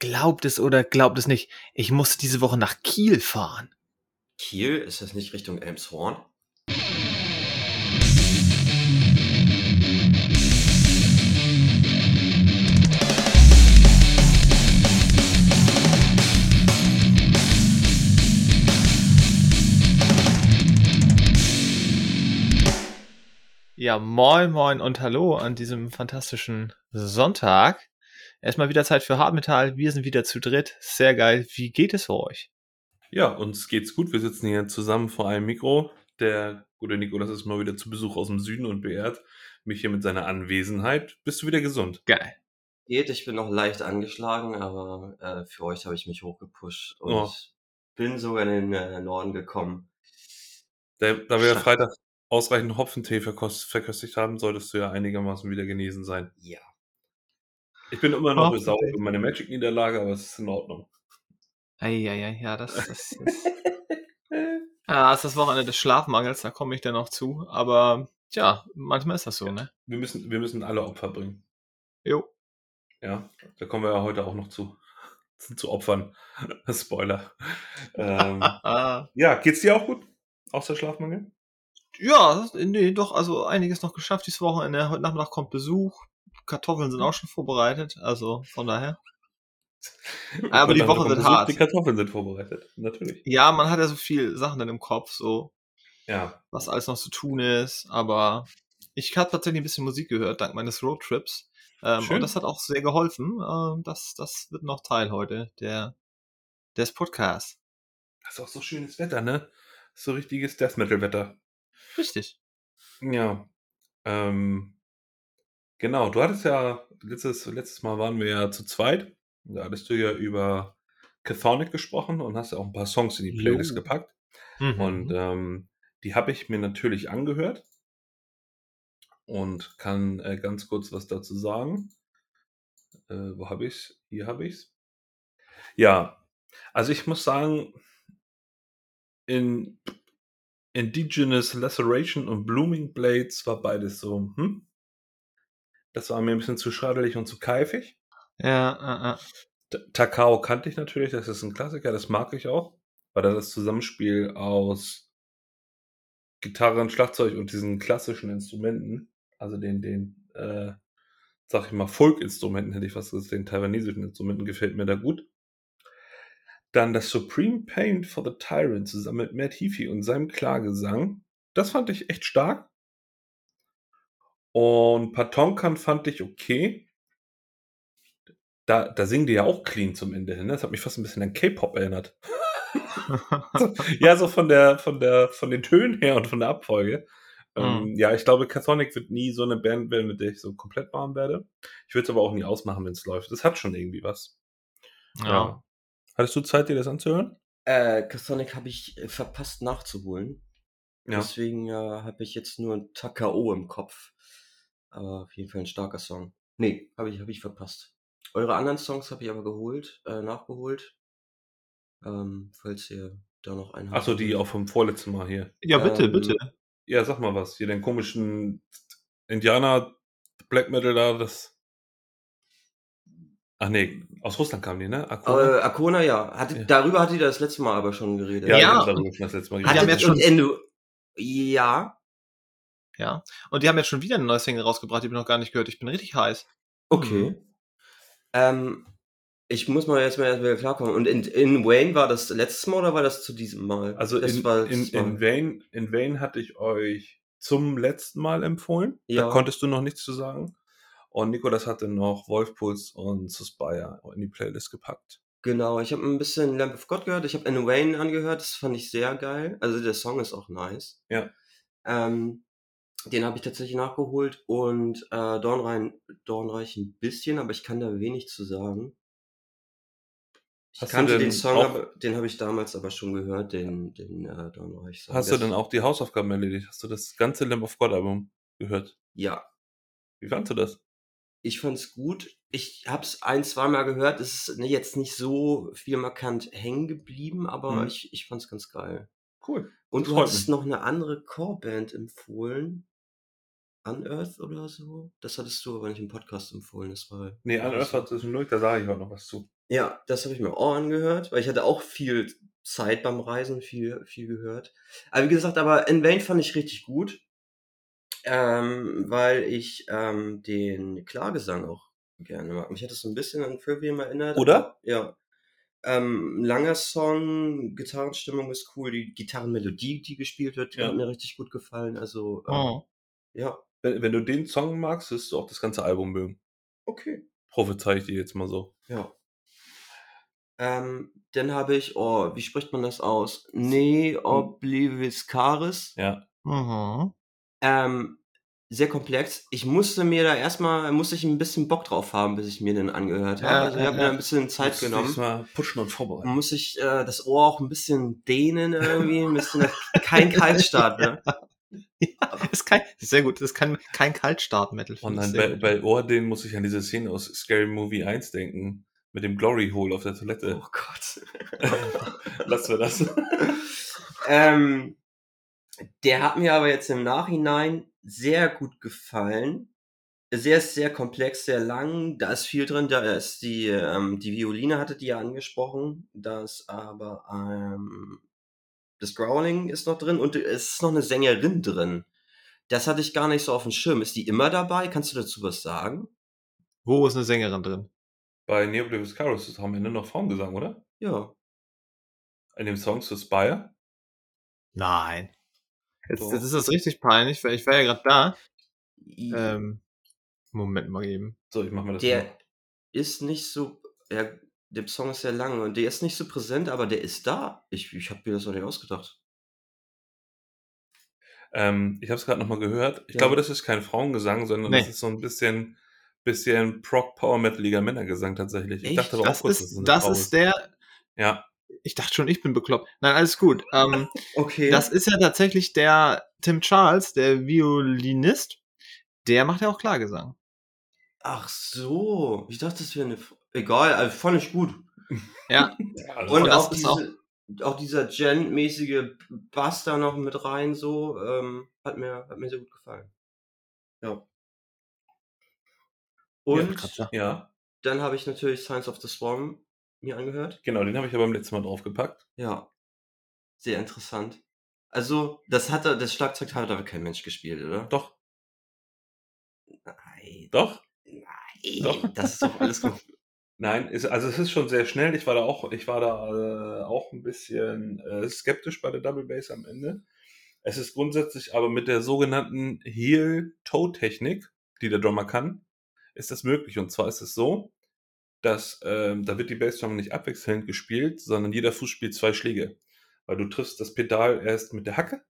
Glaubt es oder glaubt es nicht, ich musste diese Woche nach Kiel fahren. Kiel? Ist das nicht Richtung Elmshorn? Ja, moin, moin und hallo an diesem fantastischen Sonntag. Erstmal wieder Zeit für Hardmetall. Wir sind wieder zu dritt. Sehr geil. Wie geht es für euch? Ja, uns geht's gut. Wir sitzen hier zusammen vor einem Mikro. Der gute Nikolas ist mal wieder zu Besuch aus dem Süden und beehrt mich hier mit seiner Anwesenheit. Bist du wieder gesund? Geil. Geht, ich bin noch leicht angeschlagen, aber äh, für euch habe ich mich hochgepusht und Oh. bin sogar in den äh, Norden gekommen. Da, da wir. Freitag ausreichend Hopfentee verköstigt haben, solltest du ja einigermaßen wieder genesen sein. Ja. Ich bin immer noch sauer über meine Magic-Niederlage, aber es ist in Ordnung. Eieiei, ja, das, das, das, ja, das ist das Wochenende des Schlafmangels, da komme ich dann noch zu. Aber, tja, manchmal ist das so, ne? Wir müssen, wir müssen alle Opfer bringen. Jo. Ja, da kommen wir ja heute auch noch zu. Zu Opfern. Spoiler. Ähm, ja, geht's dir auch gut? Außer Schlafmangel? ja, nee, doch, also einiges noch geschafft dieses Wochenende. Heute Nachmittag kommt Besuch. Kartoffeln sind auch schon vorbereitet, also von daher. Aber die Woche wird hart. Die Kartoffeln sind vorbereitet, natürlich. Ja, man hat ja so viel Sachen dann im Kopf, so Ja, was alles noch zu tun ist, aber ich habe tatsächlich ein bisschen Musik gehört, dank meines Roadtrips. Ähm, Schön. und das hat auch sehr geholfen. Ähm, das, das wird noch Teil heute der, des Podcasts. das ist auch so schönes Wetter, ne? So richtiges Death Metal-Wetter. Richtig. Ja. Ähm, genau, du hattest ja, letztes, letztes Mal waren wir ja zu zweit. Da hattest du ja über Cathonic gesprochen und hast ja auch ein paar Songs in die Playlist Jo. gepackt. Mhm. Und ähm, die habe ich mir natürlich angehört und kann äh, ganz kurz was dazu sagen. Äh, wo habe ich's? Hier habe ich's. Ja, also ich muss sagen, in Indigenous Laceration und Blooming Blades war beides so, hm? Das war mir ein bisschen zu schadelig und zu keifig. ja, äh, äh. Takao kannte ich natürlich, das ist ein Klassiker, das mag ich auch, weil das das Zusammenspiel aus Gitarren, Schlagzeug und diesen klassischen Instrumenten, also den, den, äh, sag ich mal, Folk-Instrumenten, hätte ich fast gesagt, den taiwanesischen Instrumenten, gefällt mir da gut. Dann das Supreme Pain for the Tyrant zusammen mit Matt Heafy und seinem Klagesang. Das fand ich echt stark. Und Patonkan fand ich okay. Da, da singen die ja auch clean zum Ende hin. ne? Das hat mich fast ein bisschen an K-Pop erinnert. ja, so von der, von der, von den Tönen her und von der Abfolge. Ähm, ja, ich glaube, Cathonic wird nie so eine Band werden, mit der ich so komplett warm werde. Ich würde es aber auch nie ausmachen, wenn es läuft. Das hat schon irgendwie was. ja. Hattest du Zeit, dir das anzuhören? Äh, Cathonic habe ich äh, verpasst nachzuholen. Ja. Deswegen äh, habe ich jetzt nur ein Takao im Kopf. Aber auf jeden Fall ein starker Song. Nee, habe ich, hab ich verpasst. Eure anderen Songs habe ich aber geholt, äh, nachgeholt. Ähm, falls ihr da noch einen Achso, die auch vom vorletzten Mal hier. Ja, bitte, Ähm, bitte. Ja, sag mal was. Hier den komischen Indianer Black Metal da, das. Ach nee, aus Russland kamen die, ne? Akuna? Äh, Akona, ja. Hatte, Ja. Darüber hattet ihr das letzte Mal aber schon geredet. ja, ja, und- darüber schon das letzte Mal geredet. jetzt schon- und Endo. Ja, Ja. Und die haben jetzt schon wieder eine neue Single rausgebracht, die habe ich noch gar nicht gehört. Ich bin richtig heiß. okay. Ähm, ich muss mal jetzt mal erstmal klarkommen. Und in, in Wayne war das letztes Mal oder war das zu diesem Mal? Also das in, war in, in, Vane, in Vane hatte ich euch zum letzten Mal empfohlen. Ja. Da konntest du noch nichts zu sagen. Und Nikolas hatte noch Wolfpuls und Suspire in die Playlist gepackt. Genau, ich habe ein bisschen Lamp of God gehört. Ich habe In Wayne angehört. Das fand ich sehr geil. Also der Song ist auch nice. Ja. Ähm, den habe ich tatsächlich nachgeholt und äh, Dornrein, Dornreich ein bisschen, aber ich kann da wenig zu sagen. Ich Hast kannte den Song, auch- den habe ich damals aber schon gehört, den, den äh, Dornreich-Song. Hast du denn auch die Hausaufgaben erledigt? Hast du das ganze Lamb of God Album gehört? Ja, Wie fandst du das? ich fand's gut. Ich hab's ein, zweimal gehört. Es ist jetzt nicht so viel markant hängen geblieben, aber Mhm. ich, ich fand's ganz geil. Cool. Und du mich. noch eine andere Core-Band empfohlen. Unearth oder so? Das hattest du aber nicht im Podcast empfohlen. Das war. Nee, war an das Earth hat zwischendurch, da sage ich heute noch was zu. Ja, das habe ich mir auch angehört, weil ich hatte auch viel Zeit beim Reisen, viel, viel gehört. Aber wie gesagt, aber In Vain fand ich richtig gut, ähm, weil ich ähm, den Klagesang auch gerne mag. Mich hat das so ein bisschen an Trivium erinnert. Oder? Ja. Ähm, langer Song, Gitarrenstimmung ist cool, die Gitarrenmelodie, die gespielt wird, Ja. hat mir richtig gut gefallen. Also, ähm, Oh. ja, Wenn, wenn du den Song magst, wirst du auch das ganze Album mögen. okay. Prophezei ich dir jetzt mal so. Ja. Ähm, dann habe ich, oh, wie spricht man das aus? Ne Obliviscaris. Ja. Mhm. Ähm, sehr komplex. Ich musste mir da erstmal, musste ich ein bisschen Bock drauf haben, bis ich mir den angehört habe. Ja, also ich ja, habe mir ja. ein bisschen Zeit Musst du genommen. mal pushen und vorbereiten. Muss ich äh, das Ohr auch ein bisschen dehnen irgendwie, ein bisschen kein Kaltstart, ne? Ist kein, sehr gut, das ist kein, kein Kaltstart-Metal. Dann sehr bei, gut. bei Ohrden muss ich an diese Szene aus Scary Movie 1 denken. Mit dem Glory Hole auf der Oh Toilette. Gott. Lassen wir das. Ähm, der hat mir aber jetzt im Nachhinein sehr gut gefallen. Sehr, sehr komplex, sehr lang. Da ist viel drin. Da ist die, ähm, die Violine hattet ihr angesprochen. Da ist aber ähm, das Growling ist noch drin und es ist noch eine Sängerin drin. Das hatte ich gar nicht so auf dem Schirm. Ist die immer dabei? Kannst du dazu was sagen? Wo ist eine Sängerin drin? Bei Neoblivis Caros ist am Ende noch Frauengesang, oder? Ja. In dem Song zu Spire. Nein. Jetzt, jetzt ist das richtig peinlich, weil ich war ja gerade da. Ähm, Moment mal eben. So, ich mach mal das mal. der ist nicht so. Ja, der Song ist sehr lang und der ist nicht so präsent, aber der ist da. Ich, ich habe mir das noch nicht ausgedacht. Ähm, ich habe es gerade nochmal gehört. Ich Ja. glaube, das ist kein Frauengesang, sondern Nee. das ist so ein bisschen, bisschen Proc Power Metaliger Männergesang tatsächlich. Ich Echt? dachte aber Das auch kurz, ist, eine das Frau ist der. Ja, Ich dachte schon, ich bin bekloppt. Nein, alles gut. Ähm, Okay. das ist ja tatsächlich der Tim Charles, der Violinist. Der macht ja auch Klagesang. Ach so. Ich dachte, das wäre eine. F- Egal, also fand ich gut. Ja, also Und auch, diese, auch- auch, dieser Gent-mäßige Bass da noch mit rein, so, ähm, hat, mir, hat mir sehr gut gefallen. Ja. Und ja, dann habe ich natürlich Science of the Swarm mir angehört. genau, den habe ich ja beim letzten Mal draufgepackt. Ja. Sehr interessant. Also, das hat er, das Schlagzeug hat aber kein Mensch gespielt, oder? Doch, Nein. doch. Nein. Doch. Das ist doch alles gut. Nein, ist, also es ist schon sehr schnell. Ich war da auch, ich war da äh, auch ein bisschen äh, skeptisch bei der Double Bass am Ende. Es ist grundsätzlich aber mit der sogenannten Heel-Toe-Technik, die der Drummer kann, ist das möglich. Und zwar ist es so, dass ähm, da wird die Bassdrum nicht abwechselnd gespielt, sondern jeder Fuß spielt zwei Schläge. Weil du triffst das Pedal erst mit der Hacke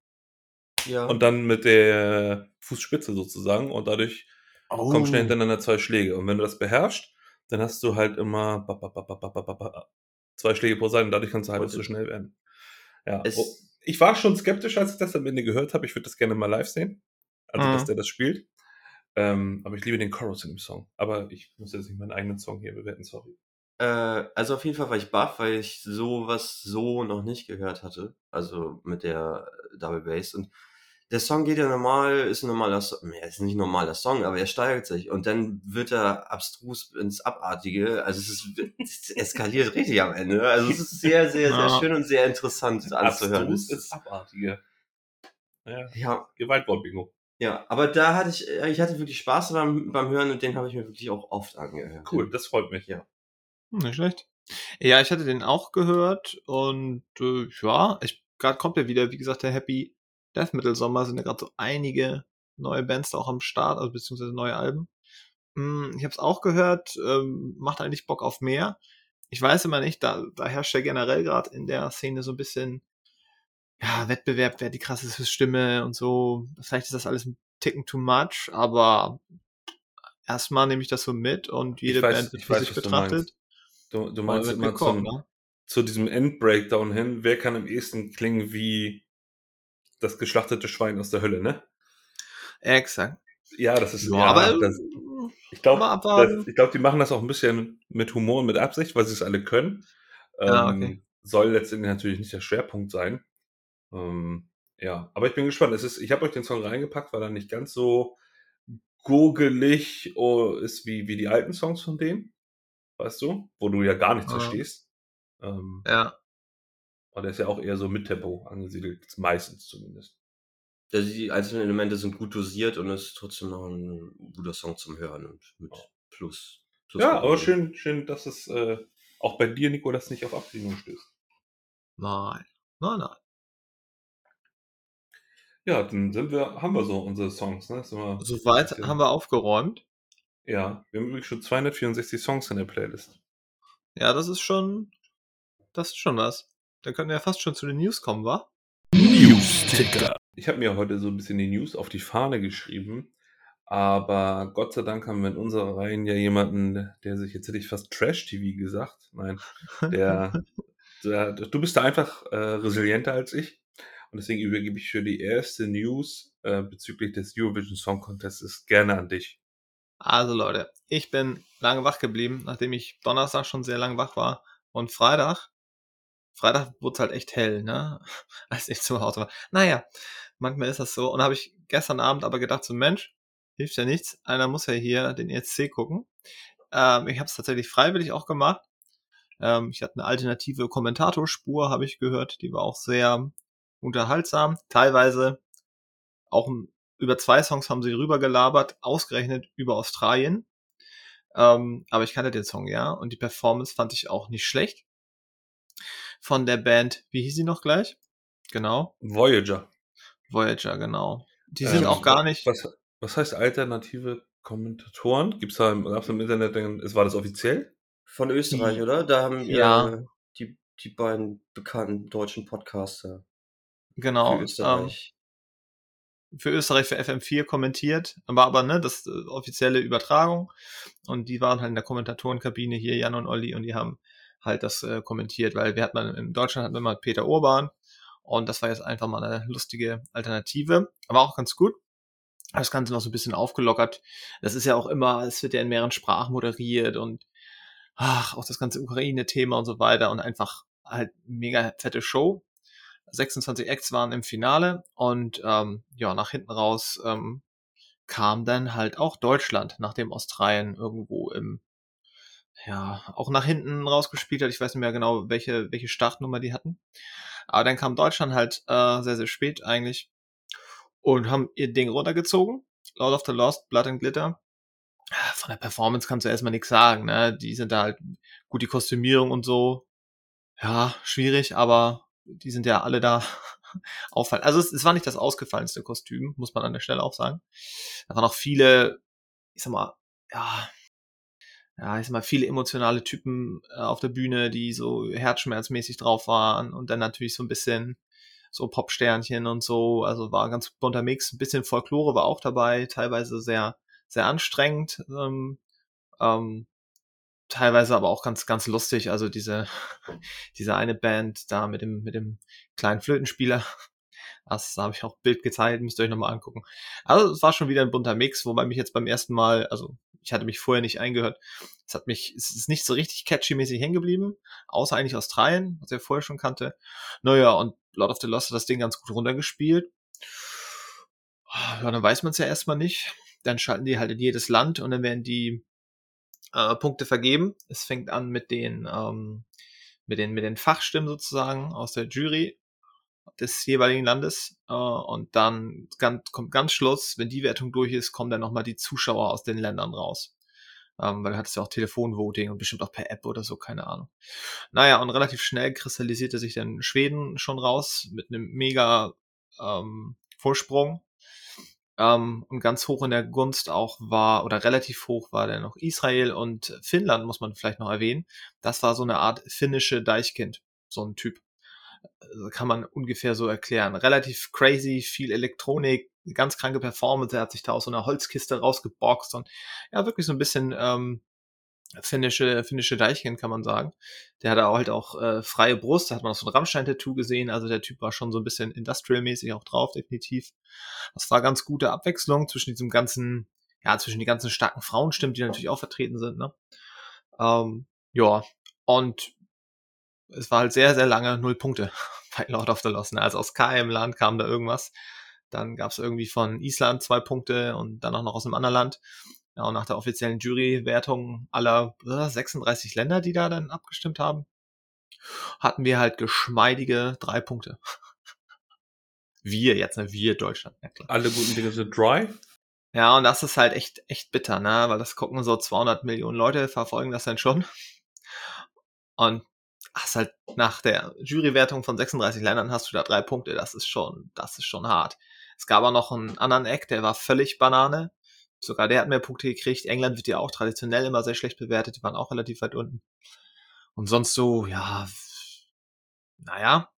ja. und dann mit der Fußspitze sozusagen und dadurch oh. kommen schnell oh. hintereinander zwei Schläge. Und wenn du das beherrschst, dann hast du halt immer zwei Schläge pro Seite und dadurch kannst du halt nicht so schnell werden. Ja. Oh, ich war schon skeptisch, als ich das am Ende gehört habe. Ich würde das gerne mal live sehen. Also, mhm. dass der das spielt. Ähm, aber ich liebe den Chorus in dem Song. Aber ich muss jetzt nicht meinen eigenen Song hier bewerten, sorry. Äh, also auf jeden Fall war ich baff, weil ich sowas so noch nicht gehört hatte. Also mit der äh, Double Bass. Und der Song geht ja normal, ist ein normaler Song. Ja, ist nicht ein normaler Song, aber er steigert sich. Und dann wird er abstrus ins Abartige. Also es, ist, es eskaliert richtig am Ende. Also es ist sehr, sehr, sehr Ja. schön und sehr interessant anzuhören. Abstrus ist, abartige. Ja, ja, Gewaltwort-Bingo. Ja, aber da hatte ich, äh, ich hatte wirklich Spaß beim, beim Hören und den habe ich mir wirklich auch oft angehört. Cool, das freut mich. Ja. Hm, Nicht schlecht. Ja, ich hatte den auch gehört und äh, ja, ich gerade kommt ja wieder, wie gesagt, der Happy Death Metal Sommer sind ja gerade so einige neue Bands da auch am Start, also beziehungsweise neue Alben. Hm, ich habe es auch gehört, ähm, macht eigentlich Bock auf mehr. Ich weiß immer nicht, da, da herrscht ja generell gerade in der Szene so ein bisschen ja, Wettbewerb, wer die krasseste Stimme und so. Vielleicht ist das alles ein Ticken too much, aber erstmal nehme ich das so mit und jede Ich weiß- Band wird für sich was du betrachtet. meinst. Du, du meinst immer geguckt, zum, ne? zu diesem Endbreakdown hin, wer kann am ehesten klingen wie das geschlachtete Schwein aus der Hölle, ne? Exakt. Ja, das ist Ja, ja, aber das, ich glaube, glaube, die machen das auch ein bisschen mit Humor und mit Absicht, weil sie es alle können. Ja, Ähm, okay. Soll letztendlich natürlich nicht der Schwerpunkt sein. Ähm, ja, aber ich bin gespannt. Es ist, ich habe euch den Song reingepackt, weil er nicht ganz so gurgelig oh, ist wie, wie die alten Songs von denen. weißt du, wo du ja gar nichts Ja. verstehst. Ähm, Ja. aber der ist ja auch eher so mit Tempo angesiedelt, meistens zumindest. Also die einzelnen Elemente sind gut dosiert und es ist trotzdem noch ein guter Song zum Hören und mit Plus. Plus Ja, aber schön, schön, dass es äh, auch bei dir, Nikolas, nicht auf Ablehnung stößt. Nein. Nein, nein. Ja, dann sind wir, haben wir so unsere Songs, ne? Soweit bisschen- haben wir aufgeräumt. Ja, wir haben übrigens schon 264 Songs in der Playlist. Ja, das ist schon, das ist schon was. Dann könnten wir ja fast schon zu den News kommen, wa? News-Ticker. Ich habe mir heute so ein bisschen die News auf die Fahne geschrieben, aber Gott sei Dank haben wir in unserer Reihen ja jemanden, der sich, jetzt hätte ich fast Trash-TV gesagt, nein, der, der, du bist da einfach äh, resilienter als ich und deswegen übergebe ich für die erste News äh, bezüglich des Eurovision Song Contests gerne an dich. Also Leute, ich bin lange wach geblieben, nachdem ich Donnerstag schon sehr lang wach war. Und Freitag, Freitag wurde es halt echt hell, ne? Als ich zu Hause war. Naja, manchmal ist das so. Und habe ich gestern Abend aber gedacht, so Mensch, hilft ja nichts. Einer muss ja hier den ESC gucken. Ähm, ich habe es tatsächlich freiwillig auch gemacht. Ähm, ich hatte eine alternative Kommentatorspur, habe ich gehört. Die war auch sehr unterhaltsam. Teilweise auch über zwei Songs haben sie rübergelabert, ausgerechnet über Australien. Ähm, aber ich kannte den Song, ja. Und die Performance fand ich auch nicht schlecht. Von der Band, wie hieß sie noch gleich? Genau. Voyager. Voyager, genau. Die sind Ähm, auch gar nicht. Was, was heißt alternative Kommentatoren? Gibt's da im, gab's im Internet, denn- ist- war das offiziell? Von Österreich, Die- oder? Da haben Ja. äh, die, die beiden bekannten deutschen Podcaster Genau. für Ähm, Österreich. für Österreich für FM4 kommentiert, war aber ne, das äh, offizielle Übertragung und die waren halt in der Kommentatorenkabine hier Jan und Olli und die haben halt das äh, kommentiert, weil wir hatten mal in Deutschland hatten wir mal Peter Urban und das war jetzt einfach mal eine lustige Alternative, aber auch ganz gut. Das Ganze noch so ein bisschen aufgelockert. Das ist ja auch immer, es wird ja in mehreren Sprachen moderiert und ach, auch das ganze Ukraine-Thema und so weiter und einfach halt mega fette Show. 26 Acts waren im Finale und ähm, ja, nach hinten raus ähm, kam dann halt auch Deutschland, nachdem Australien irgendwo im, ja, auch nach hinten rausgespielt hat. Ich weiß nicht mehr genau, welche, welche Startnummer die hatten. Aber dann kam Deutschland halt äh, sehr, sehr spät eigentlich und haben ihr Ding runtergezogen. Lord of the Lost, Blood and Glitter. Von der Performance kannst du erstmal nichts sagen, ne? Die sind da halt gut, die Kostümierung und so. Ja, schwierig, aber die sind ja alle da auffallen. Also es, es war nicht das ausgefallenste Kostüm, muss man an der Stelle auch sagen. Da waren auch viele, ich sag mal, ja, ja, ich sag mal, viele emotionale Typen äh, auf der Bühne, die so herzschmerzmäßig drauf waren und dann natürlich so ein bisschen so Popsternchen und so, also war ganz bunter Mix, ein bisschen Folklore war auch dabei, teilweise sehr, sehr anstrengend, ähm, ähm, teilweise aber auch ganz, ganz lustig, also diese, diese eine Band da mit dem, mit dem kleinen Flötenspieler, das habe ich auch Bild geteilt, müsst ihr euch nochmal angucken. Also es war schon wieder ein bunter Mix, wobei mich jetzt beim ersten Mal, also ich hatte mich vorher nicht eingehört, es hat mich, es ist nicht so richtig catchy-mäßig hängen geblieben, außer eigentlich Australien, was ich vorher schon kannte. Naja, und Lord of the Lost hat das Ding ganz gut runtergespielt. Ja, dann weiß man es ja erstmal nicht. Dann schalten die halt in jedes Land und dann werden die äh, Punkte vergeben. Es fängt an mit den, ähm, mit den, mit den Fachstimmen sozusagen aus der Jury des jeweiligen Landes. Äh, und dann ganz, kommt ganz Schluss, wenn die Wertung durch ist, kommen dann nochmal die Zuschauer aus den Ländern raus. Ähm, weil du hattest ja auch Telefonvoting und bestimmt auch per App oder so, keine Ahnung. Naja, und relativ schnell kristallisierte sich dann Schweden schon raus mit einem mega ähm, Vorsprung. Ähm, und ganz hoch in der Gunst auch war, oder relativ hoch war dann noch Israel und Finnland, muss man vielleicht noch erwähnen. Das war so eine Art finnische Deichkind, so ein Typ. Also kann man ungefähr so erklären. Relativ crazy, viel Elektronik, ganz kranke Performance. Er hat sich da aus so einer Holzkiste rausgeboxt und ja, wirklich so ein bisschen ähm, finnische, finnische Deichkind, kann man sagen. Der hatte auch halt auch äh, freie Brust, da hat man auch so ein Rammstein-Tattoo gesehen. Also der Typ war schon so ein bisschen industrial-mäßig auch drauf, definitiv. Das war ganz gute Abwechslung zwischen diesem ganzen, ja, zwischen die ganzen starken Frauenstimmen, die natürlich auch vertreten sind, ne? Ähm, ja, und es war halt sehr, sehr lange null Punkte bei Lord of the Lost. Ne? Also aus keinem Land kam da irgendwas. Dann gab es irgendwie von Island zwei Punkte und dann auch noch aus einem anderen Land. Und nach der offiziellen Jurywertung aller äh, 36 Länder, die da dann abgestimmt haben, hatten wir halt geschmeidige drei Punkte. Wir jetzt, ne? Wir Deutschland, ja. Alle guten Dinge sind dry. Ja, und das ist halt echt, echt bitter, ne? Weil das gucken so 200 Millionen Leute, verfolgen das dann schon. Und hast halt nach der Jurywertung von 36 Ländern hast du da drei Punkte. Das ist schon, das ist schon hart. Es gab aber noch einen anderen Eck, der war völlig Banane. Sogar der hat mehr Punkte gekriegt. England wird ja auch traditionell immer sehr schlecht bewertet. Die waren auch relativ weit unten. Und sonst so, ja, naja.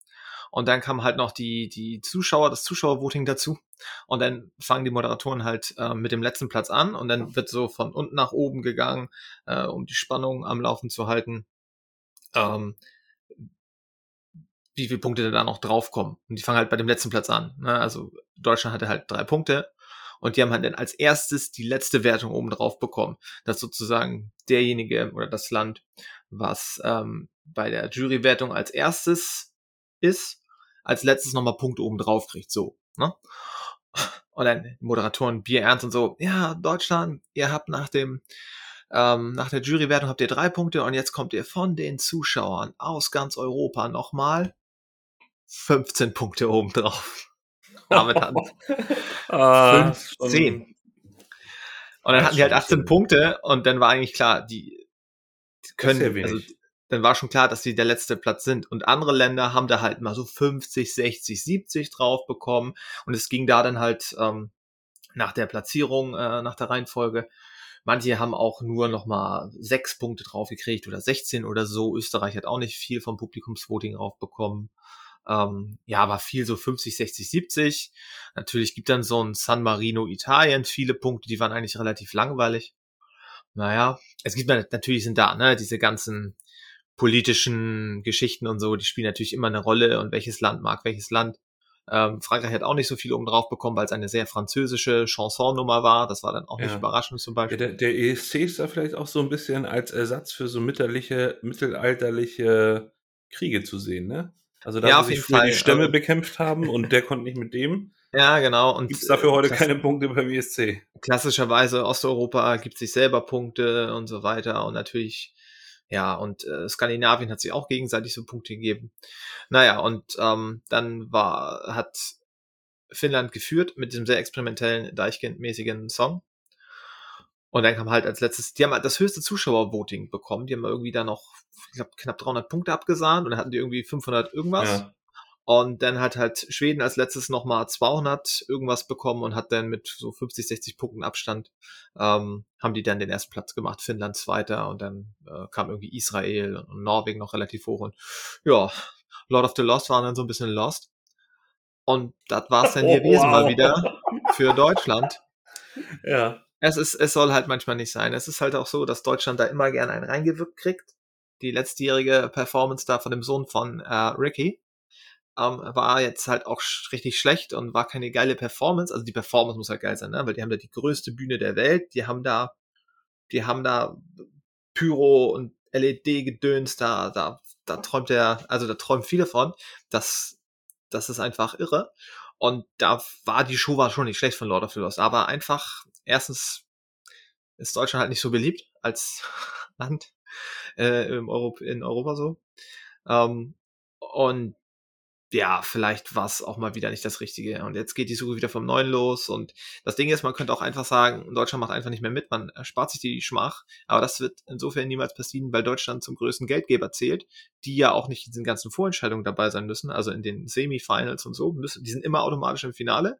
Und dann kam halt noch die, die Zuschauer, das Zuschauervoting dazu. Und dann fangen die Moderatoren halt äh, mit dem letzten Platz an und dann wird so von unten nach oben gegangen, äh, um die Spannung am Laufen zu halten. Ähm, wie viele Punkte da noch draufkommen. Und die fangen halt bei dem letzten Platz an. Ne? Also Deutschland hatte halt drei Punkte und die haben halt dann als erstes die letzte Wertung oben drauf bekommen. dass sozusagen derjenige oder das Land, was ähm, bei der Jurywertung als erstes ist, als letztes nochmal Punkte oben drauf kriegt. So. Ne? Und dann Moderatoren Bier ernst und so, ja, Deutschland, ihr habt nach dem ähm, nach der Jurywertung habt ihr drei Punkte und jetzt kommt ihr von den Zuschauern aus ganz Europa nochmal 15 Punkte oben drauf. Damit hatten Ah, 15. Und dann hatten die halt schon 18 viel. Punkte und dann war eigentlich klar, die können, also dann war schon klar, dass die der letzte Platz sind. Und andere Länder haben da halt mal so 50, 60, 70 drauf bekommen. Und es ging da dann halt ähm, nach der Platzierung, äh, nach der Reihenfolge. Manche haben auch nur noch mal sechs Punkte drauf gekriegt oder 16 oder so. Österreich hat auch nicht viel vom Publikumsvoting draufbekommen. Ähm, ja, war viel so 50, 60, 70. Natürlich gibt dann so ein San Marino Italien viele Punkte, die waren eigentlich relativ langweilig. Naja, es gibt natürlich sind da, ne, diese ganzen politischen Geschichten und so, die spielen natürlich immer eine Rolle und welches Land mag welches Land. Ähm, Frankreich hat auch nicht so viel oben drauf bekommen, weil es eine sehr französische Chansonnummer war. Das war dann auch nicht Ja. überraschend zum Ja, Beispiel. der, der ESC ist da vielleicht auch so ein bisschen als Ersatz für so mittelalterliche Kriege zu sehen, ne? Also da Ja, wo jeden früher die Fall, Stämme also- bekämpft haben und der konnte nicht mit dem, Ja, genau. Und gibt es dafür äh, heute klass- keine Punkte beim ESC. klassischerweise Osteuropa gibt sich selber Punkte und so weiter und natürlich ja und äh, Skandinavien hat sich auch gegenseitig so Punkte gegeben. Naja und ähm, dann war hat Finnland geführt mit diesem sehr experimentellen Deichkind-mäßigen Song und dann kam halt als letztes, die haben halt das höchste Zuschauervoting bekommen, die haben irgendwie da noch ich glaub, knapp 300 Punkte abgesahnt und dann hatten die irgendwie 500 irgendwas. Ja. Und dann hat halt Schweden als letztes nochmal 200 irgendwas bekommen und hat dann mit so 50, 60 Punkten Abstand, ähm, haben die dann den ersten Platz gemacht, Finnland zweiter und dann äh, kam irgendwie Israel und Norwegen noch relativ hoch und ja, Lord of the Lost waren dann so ein bisschen lost. Und das war's dann Oh, gewesen mal wow. wieder für Deutschland. Ja. Es ist, es soll halt manchmal nicht sein. Es ist halt auch so, dass Deutschland da immer gerne einen reingewirkt kriegt. Die letztjährige Performance da von dem Sohn von äh, Ricky ähm, war jetzt halt auch sch richtig schlecht und war keine geile Performance. Also die Performance muss halt geil sein, ne? Weil die haben da die größte Bühne der Welt. Die haben da, die haben da Pyro und LED-Gedöns. Da, da, da träumt der, also da träumen viele von. Das, das ist einfach irre. Und da war die Show war schon nicht schlecht von Lord of the Lost, aber einfach erstens ist Deutschland halt nicht so beliebt als Land äh, im Europ in Europa so. Ähm, und ja, vielleicht war es auch mal wieder nicht das Richtige. Und jetzt geht die Suche wieder vom Neuen los. Und das Ding ist, man könnte auch einfach sagen, Deutschland macht einfach nicht mehr mit, man erspart sich die Schmach. Aber das wird insofern niemals passieren, weil Deutschland zum größten Geldgeber zählt, die ja auch nicht in diesen ganzen Vorentscheidungen dabei sein müssen, also in den Semifinals und so, müssen, die sind immer automatisch im Finale.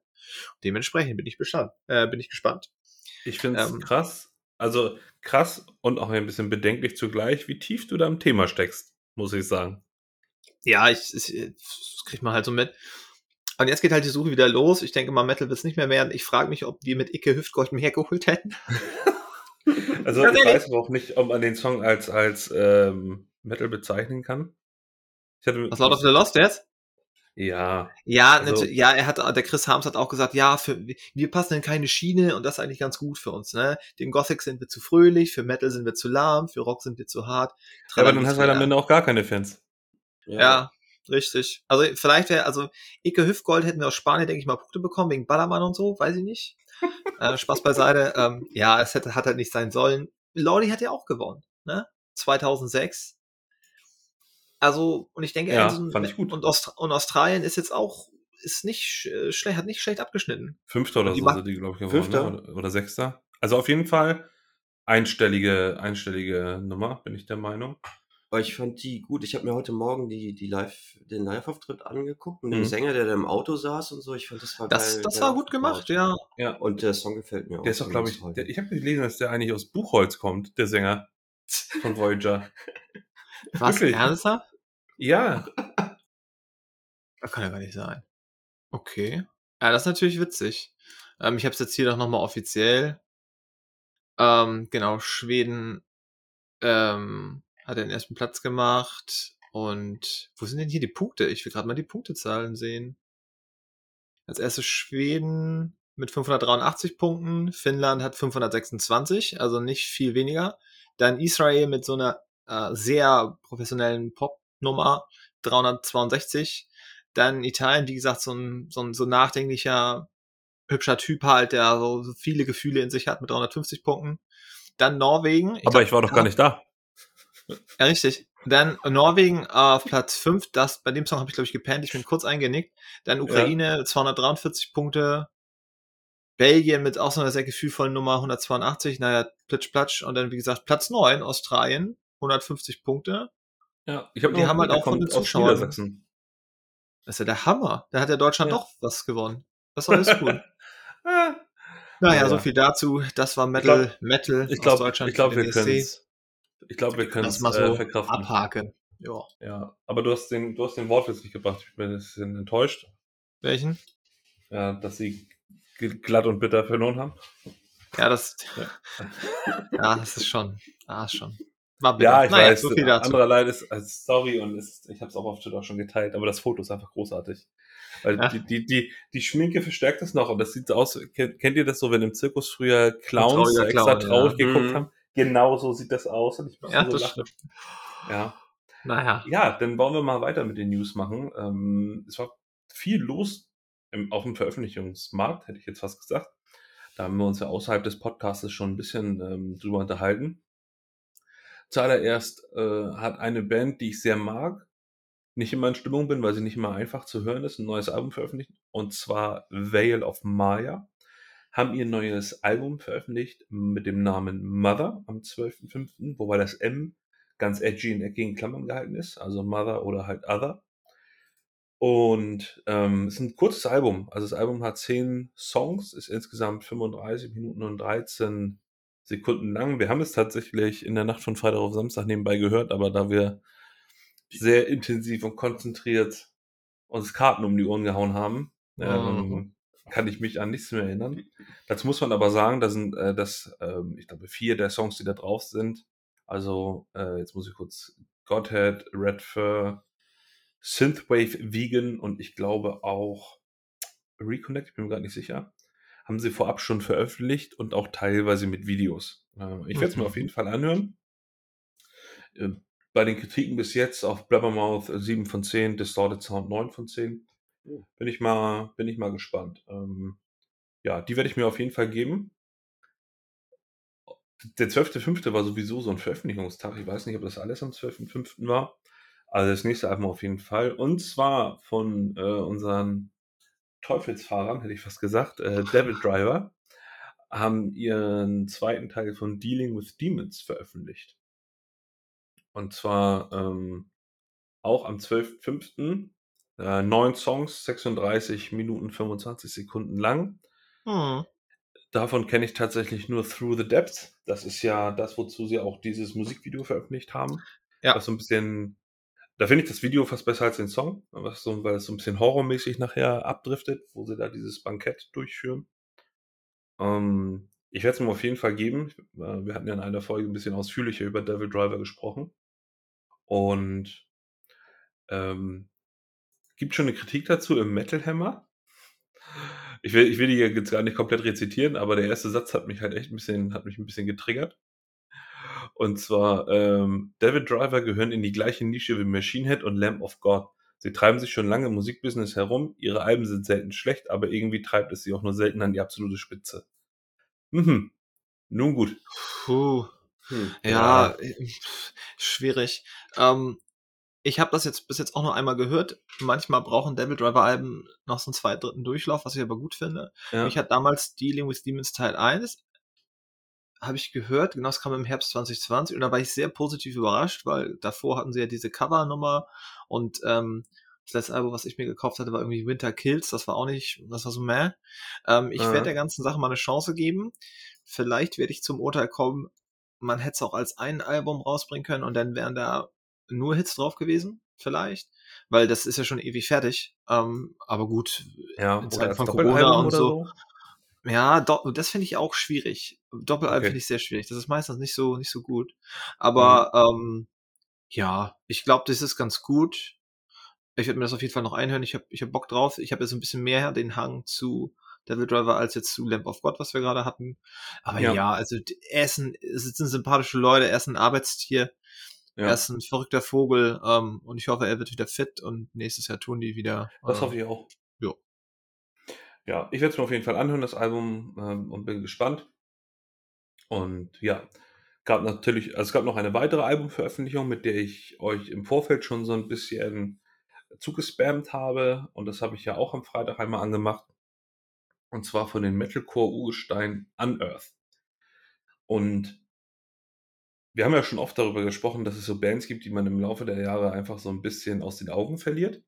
Dementsprechend bin ich, bestand, äh, bin ich gespannt. Ich finde es Ähm. krass. Also krass und auch ein bisschen bedenklich zugleich, wie tief du da im Thema steckst, muss ich sagen. Ja, ich, ich das kriegt man halt so mit. Und jetzt geht halt die Suche wieder los. Ich denke mal, Metal wird es nicht mehr werden. Ich frage mich, ob wir mit Icke Hüftgold mehr geholt hätten. Also ich weiß auch nicht, ob man den Song als, als ähm, Metal bezeichnen kann. Was Lord of the Lost jetzt? Ja, Ja, Also- natürlich, ja, er hat, der Chris Harms hat auch gesagt, ja, für, wir passen in keine Schiene und das ist eigentlich ganz gut für uns, ne? Dem Gothic sind wir zu fröhlich, für Metal sind wir zu lahm, für Rock sind wir zu hart. aber dann hast du halt am Ende auch gar keine Fans. Ja, Richtig. Also vielleicht wäre, also Ike Hüftgold hätten wir aus Spanien, denke ich mal, Punkte bekommen, wegen Ballermann und so, weiß ich nicht. äh, Spaß beiseite. Ähm, ja, es hätte, hat halt nicht sein sollen. Lordi hat ja auch gewonnen, ne? 2006. Also, und ich denke, Ja, so- fand ich gut. Und, Aust und Australien ist jetzt auch, ist nicht sch- schlecht, hat nicht schlecht abgeschnitten. Fünfter oder so sind die, glaube ich, geworden. Fünfter? Ne? Oder, oder Sechster. Also auf jeden Fall einstellige, einstellige Nummer, bin ich der Meinung. Aber ich fand die gut. Ich habe mir heute Morgen die, die Live, den Live-Auftritt angeguckt mit dem Mhm. Sänger, der da im Auto saß und so. Ich fand das war Das, geil. das war gut gemacht, ja. Ja. Und der Song gefällt mir auch. Der ist doch, glaube ich, der, ich habe gelesen, dass der eigentlich aus Buchholz kommt, der Sänger von Voyager. Was, Wirklich? ernsthaft? Ja, Das kann ja gar nicht sein. Okay. Ja, das ist natürlich witzig. Ähm, ich habe es jetzt hier doch nochmal offiziell. Ähm, genau, Schweden ähm, hat den ersten Platz gemacht. Und wo sind denn hier die Punkte? Ich will gerade mal die Punktezahlen sehen. Als erstes Schweden mit 583 Punkten, Finnland hat 526, also nicht viel weniger. Dann Israel mit so einer äh, sehr professionellen Pop-Nummer 362. Dann Italien, wie gesagt, so ein, so ein so nachdenklicher, hübscher Typ halt, der so, so viele Gefühle in sich hat mit 350 Punkten. Dann Norwegen. aber glaub, ich war doch gar nicht da. Ja, richtig. Dann Norwegen auf Platz 5. Das, bei dem Song habe ich, glaube ich, gepennt. Ich bin kurz eingenickt. Dann Ukraine 243 Punkte. Belgien mit auch so einer sehr gefühlvollen Nummer 182. Naja, plitsch, platsch. Und dann, wie gesagt, Platz 9, Australien. 150 Punkte. Ja, ich habe Die haben halt auch von den aus Zuschauern-. Das ist ja der Hammer. Da hat ja Deutschland Ja. doch was gewonnen. Das ist alles. Ah, naja, Ja. so viel dazu. Das war Metal, glaub- Metal ich aus glaube, Deutschland. ich glaube, wir können ESC. Ich glaube, wir können Das es mal so äh, verkraften. abhaken. Ja. Ja, aber du hast den, du hast den Wortwitz nicht gebracht. Ich bin ein bisschen enttäuscht, Welchen? ja, dass sie glatt und bitter verloren haben. Ja, das, Ja. ja, das ist schon, ah, schon. War bitter. Ja, ich naja, weiß. so viel dazu. Anderer Leid ist als Story und ist, ich habe es auch auf Twitter schon geteilt, aber das Foto ist einfach großartig. Weil Ja. die, die, die, die Schminke verstärkt das noch und das sieht so aus, kennt, kennt ihr das so, wenn im Zirkus früher Clowns extra Clown, traurig ja. geguckt Mhm. haben? Genau so sieht das aus und ich Ja, so das lachen. Ja. Naja. ja, dann wollen wir mal weiter mit den News machen. Ähm, es war viel los im, auf dem Veröffentlichungsmarkt, hätte ich jetzt fast gesagt. Da haben wir uns ja außerhalb des Podcasts schon ein bisschen ähm, drüber unterhalten. Zuallererst äh, hat eine Band, die ich sehr mag, nicht immer in Stimmung bin, weil sie nicht immer einfach zu hören ist, ein neues Album veröffentlicht. Und zwar Veil of Maya. Haben ihr neues Album veröffentlicht mit dem Namen Mother am 12.05., wobei das M ganz edgy in eckigen Klammern gehalten ist, also Mother oder halt Other. Und ähm, es ist ein kurzes Album. Also das Album hat 10 Songs, ist insgesamt 35 Minuten und 13 Sekunden lang. Wir haben es tatsächlich in der Nacht von Freitag auf Samstag nebenbei gehört, aber da wir sehr intensiv und konzentriert uns Karten um die Ohren gehauen haben, ähm, Mhm. Kann ich mich an nichts mehr erinnern. Dazu muss man aber sagen, da sind äh, das, ähm, ich glaube, vier der Songs, die da drauf sind. Also, äh, jetzt muss ich kurz Godhead, Red Fur, Synthwave Vegan und ich glaube auch Reconnect, ich bin mir gerade nicht sicher, haben sie vorab schon veröffentlicht und auch teilweise mit Videos. Äh, ich werde es mir Mhm. auf jeden Fall anhören. Äh, bei den Kritiken bis jetzt auf Blabbermouth äh, 7 von 10, Distorted Sound 9 von 10. Oh. Bin ich mal, bin ich mal gespannt. Ähm, ja, die werde ich mir auf jeden Fall geben. Der 12.5. war sowieso so ein Veröffentlichungstag. Ich weiß nicht, ob das alles am 12.5. war. Also das nächste Album auf jeden Fall. Und zwar von äh, unseren Teufelsfahrern, hätte ich fast gesagt, äh, Devil Driver, haben ihren zweiten Teil von Dealing with Demons veröffentlicht. Und zwar ähm, auch am 12.05. Äh, neun Songs, 36 Minuten 25 Sekunden lang. Hm. Davon kenne ich tatsächlich nur Through the Depths. Das ist ja das, wozu sie auch dieses Musikvideo veröffentlicht haben. Ja. Was so ein bisschen, da finde ich das Video fast besser als den Song, so, weil es so ein bisschen horrormäßig nachher abdriftet, wo sie da dieses Bankett durchführen. Ähm, ich werde es mir auf jeden Fall geben. Äh, Wir hatten ja in einer Folge ein bisschen ausführlicher über Devil Driver gesprochen. Und ähm, gibt schon eine Kritik dazu im Metal Hammer. Ich will, ich will die jetzt gar nicht komplett rezitieren, aber der erste Satz hat mich halt echt ein bisschen, hat mich ein bisschen getriggert. Und zwar, ähm, Devil Driver gehören in die gleiche Nische wie Machine Head und Lamb of God. Sie treiben sich schon lange im Musikbusiness herum, ihre Alben sind selten schlecht, aber irgendwie treibt es sie auch nur selten an die absolute Spitze. Mhm. Nun gut. Puh. Hm. Ja, äh, schwierig. Ähm, ich habe das jetzt bis jetzt auch nur einmal gehört. Manchmal brauchen Devil Driver Alben noch so einen zweiten, dritten Durchlauf, was ich aber gut finde. Ja. Ich hatte damals Dealing with Demons Teil 1, habe ich gehört, genau, das kam im Herbst 2020 und da war ich sehr positiv überrascht, weil davor hatten sie ja diese Cover-Nummer und ähm, das letzte Album, was ich mir gekauft hatte, war irgendwie Winter Kills, das war auch nicht, das war so meh. Ähm, ich Ja. werde der ganzen Sache mal eine Chance geben. Vielleicht werde ich zum Urteil kommen, man hätte es auch als ein Album rausbringen können und dann wären da nur Hits drauf gewesen, vielleicht. Weil das ist ja schon ewig fertig. Ähm, aber gut, Ja, in Zeiten von Corona und oder so. Ja, das finde ich auch schwierig. Doppelalbum Okay. finde ich sehr schwierig. Das ist meistens nicht so, nicht so gut. Aber ähm, ja, ich glaube, das ist ganz gut. Ich werde mir das auf jeden Fall noch einhören. Ich habe ich hab Bock drauf. Ich habe jetzt ein bisschen mehr den Hang zu Devil Driver als jetzt zu Lamp of God, was wir gerade hatten. Aber Ja. ja, also er ist ein, es sind sympathische Leute, er ist ein Arbeitstier, er Ja, ist ein verrückter Vogel ähm, und ich hoffe, er wird wieder fit und nächstes Jahr tun die wieder. das ähm, hoffe ich auch. Ja. Ja, ich werde es mir auf jeden Fall anhören, das Album, ähm, und bin gespannt. Und ja, gab natürlich, also es gab noch eine weitere Albumveröffentlichung, mit der ich euch im Vorfeld schon so ein bisschen zugespammt habe. Und das habe ich ja auch am Freitag einmal angemacht. Und zwar von den Metalcore-Urgestein Unearth. Und wir haben ja schon oft darüber gesprochen, dass es so Bands gibt, die man im Laufe der Jahre einfach so ein bisschen aus den Augen verliert.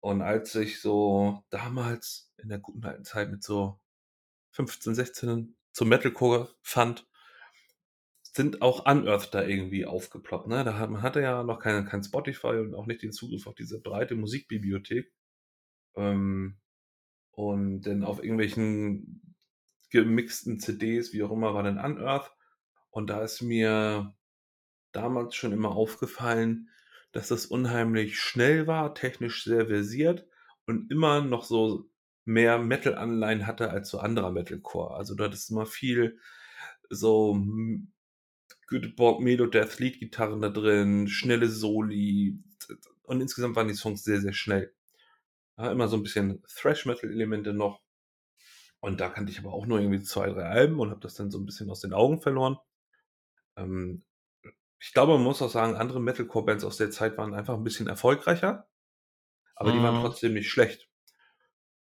Und als ich so damals in der guten alten Zeit mit so 15, 16 zum Metalcore fand, sind auch Unearth da irgendwie aufgeploppt. Ne? Da hat, man hatte ja noch kein, kein Spotify und auch nicht den Zugriff auf diese breite Musikbibliothek. Ähm, und dann auf irgendwelchen gemixten CDs, wie auch immer, war dann Unearth. Und da ist mir damals schon immer aufgefallen, dass das unheimlich schnell war, technisch sehr versiert und immer noch so mehr Metal-Anleihen hatte als so anderer Metalcore. Also du hattest immer viel so mm, Göteborg Melodeath Lead-Gitarren da drin, schnelle Soli und insgesamt waren die Songs sehr, sehr schnell. Ja, immer so ein bisschen Thrash-Metal-Elemente noch. Und da kannte ich aber auch nur irgendwie zwei, drei Alben und habe das dann so ein bisschen aus den Augen verloren. Ähm, ich glaube, man muss auch sagen, andere Metalcore-Bands aus der Zeit waren einfach ein bisschen erfolgreicher, aber die waren Mhm. trotzdem nicht schlecht.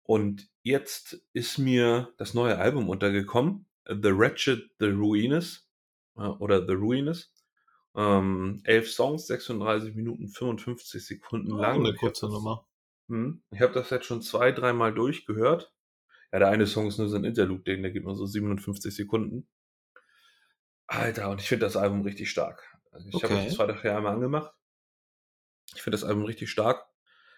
Und jetzt ist mir das neue Album untergekommen, The Wretched, The Ruinous, äh, oder The Ruinous. Ähm, elf Songs, 36 Minuten, 55 Sekunden Oh, lang. eine Ich kurze das- Nummer. hm, Ich habe das jetzt schon zwei, dreimal durchgehört. Ja, der eine Song ist nur so ein Interlude-Ding, der geht nur so 57 Sekunden. Alter, und ich finde das Album richtig stark. Also ich habe Okay. das Freitag ja einmal angemacht. Ich finde das Album richtig stark.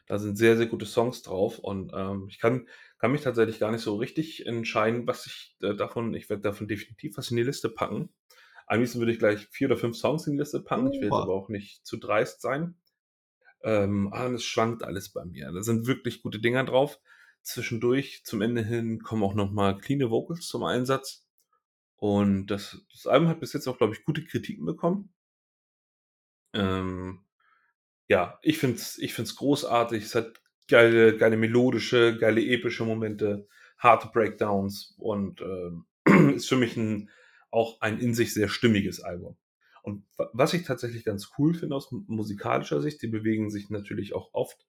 Da sind sehr, sehr gute Songs drauf und ähm, ich kann, kann mich tatsächlich gar nicht so richtig entscheiden, was ich äh, davon, ich werde davon definitiv was in die Liste packen. Am liebsten würde ich gleich vier oder fünf Songs in die Liste packen. Ich will jetzt aber auch nicht zu dreist sein. Ähm, aber es schwankt alles bei mir. Da sind wirklich gute Dinger drauf. Zwischendurch, zum Ende hin, kommen auch nochmal cleane Vocals zum Einsatz. Und das, das Album hat bis jetzt auch, glaube ich, gute Kritiken bekommen. Ähm, ja, ich find's, ich find's großartig. Es hat geile, geile melodische, geile epische Momente, harte Breakdowns und ähm, ist für mich ein, auch ein in sich sehr stimmiges Album. Und wa- was ich tatsächlich ganz cool finde aus mu- musikalischer Sicht, die bewegen sich natürlich auch oft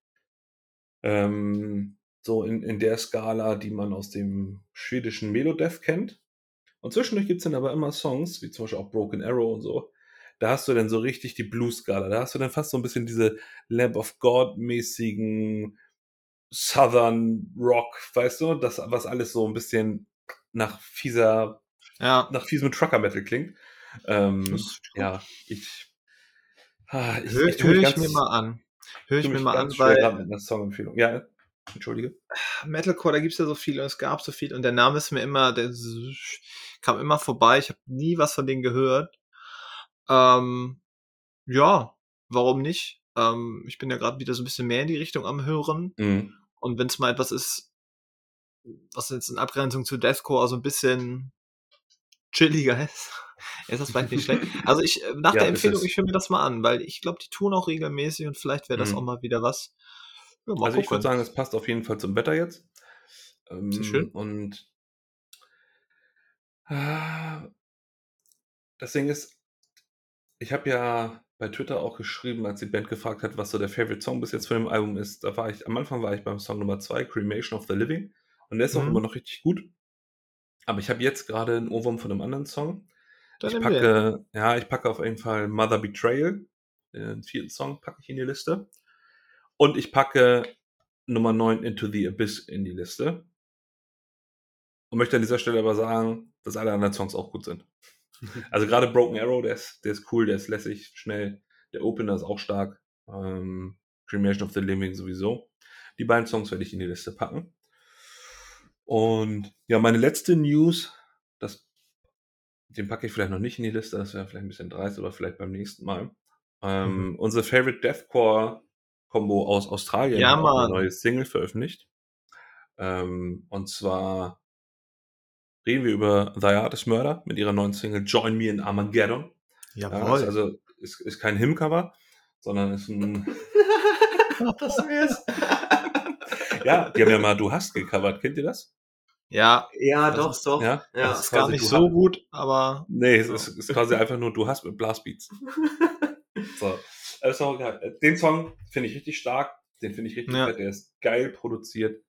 ähm, so in, in der Skala, die man aus dem schwedischen Melodeath kennt. Und zwischendurch gibt's dann aber immer Songs, wie zum Beispiel auch Broken Arrow und so. Da hast du dann so richtig die Blues-Skala. Da hast du dann fast so ein bisschen diese Lamp of God-mäßigen Southern Rock, weißt du? Das, was alles so ein bisschen nach fieser, Ja, nach fiesem Trucker-Metal klingt. Ähm, ja, ich, ah, ich, hör, ich tu hör ich mir mal an. Hör ich mir mal an, weil mit einer Songempfehlung. Ja, entschuldige. Metalcore, da gibt's ja so viel und es gab so viel und der Name ist mir immer, der kam immer vorbei. Ich habe nie was von denen gehört. Ähm, ja, warum nicht? Ähm, ich bin ja gerade wieder so ein bisschen mehr in die Richtung am Hören. Mhm. Und wenn es mal etwas ist, was jetzt in Abgrenzung zu Deathcore so ein bisschen chilliger ist, ist das vielleicht nicht schlecht. Also ich, äh, nach Ja, der Empfehlung, es. ich höre mir das mal an, weil ich glaube, die tun auch regelmäßig und vielleicht wäre das Mhm. auch mal wieder was. Ja, Also ich würde sagen, es passt auf jeden Fall zum Wetter jetzt. Ähm, Sehr schön. Und ah, das Ding ist, ich habe ja bei Twitter auch geschrieben, als die Band gefragt hat, was so der Favorite Song bis jetzt von dem Album ist. Da war ich, am Anfang war ich beim Song Nummer 2, Cremation of the Living. Und der ist auch Mhm. immer noch richtig gut. Aber ich habe jetzt gerade einen Ohrwurm von einem anderen Song. Dann ich packe, ja, ich packe auf jeden Fall Mother Betrayal. Den vierten Song packe ich in die Liste. Und ich packe Nummer 9 Into the Abyss in die Liste. Und möchte an dieser Stelle aber sagen, dass alle anderen Songs auch gut sind. Also gerade Broken Arrow, der ist, der ist cool, der ist lässig, schnell. Der Opener ist auch stark. Ähm, Cremation of the Living sowieso. Die beiden Songs werde ich in die Liste packen. Und ja, meine letzte News, das, den packe ich vielleicht noch nicht in die Liste, das wäre vielleicht ein bisschen dreist, aber vielleicht beim nächsten Mal. Ähm, Unsere Favorite Deathcore Combo aus Australien Ja, hat auch eine Mann. neue Single veröffentlicht. Ähm, und zwar reden wir über The Artist Murder mit ihrer neuen Single Join Me in Armageddon. Ja, Jawohl. ist also ist, ist kein Hymn-Cover, sondern ist ein. Das wär's. ja, die haben ja mal Du hast gecovert. Kennt ihr das? ja, Ja, Das doch, ist- doch. ja, Ja, das ist gar quasi nicht so hast- gut, aber Nee, es ist, ist quasi einfach nur Du hast mit Blastbeats. So. Das ist auch geil. Den Song finde ich richtig stark. Den finde ich richtig Ja. fett. Der ist geil produziert.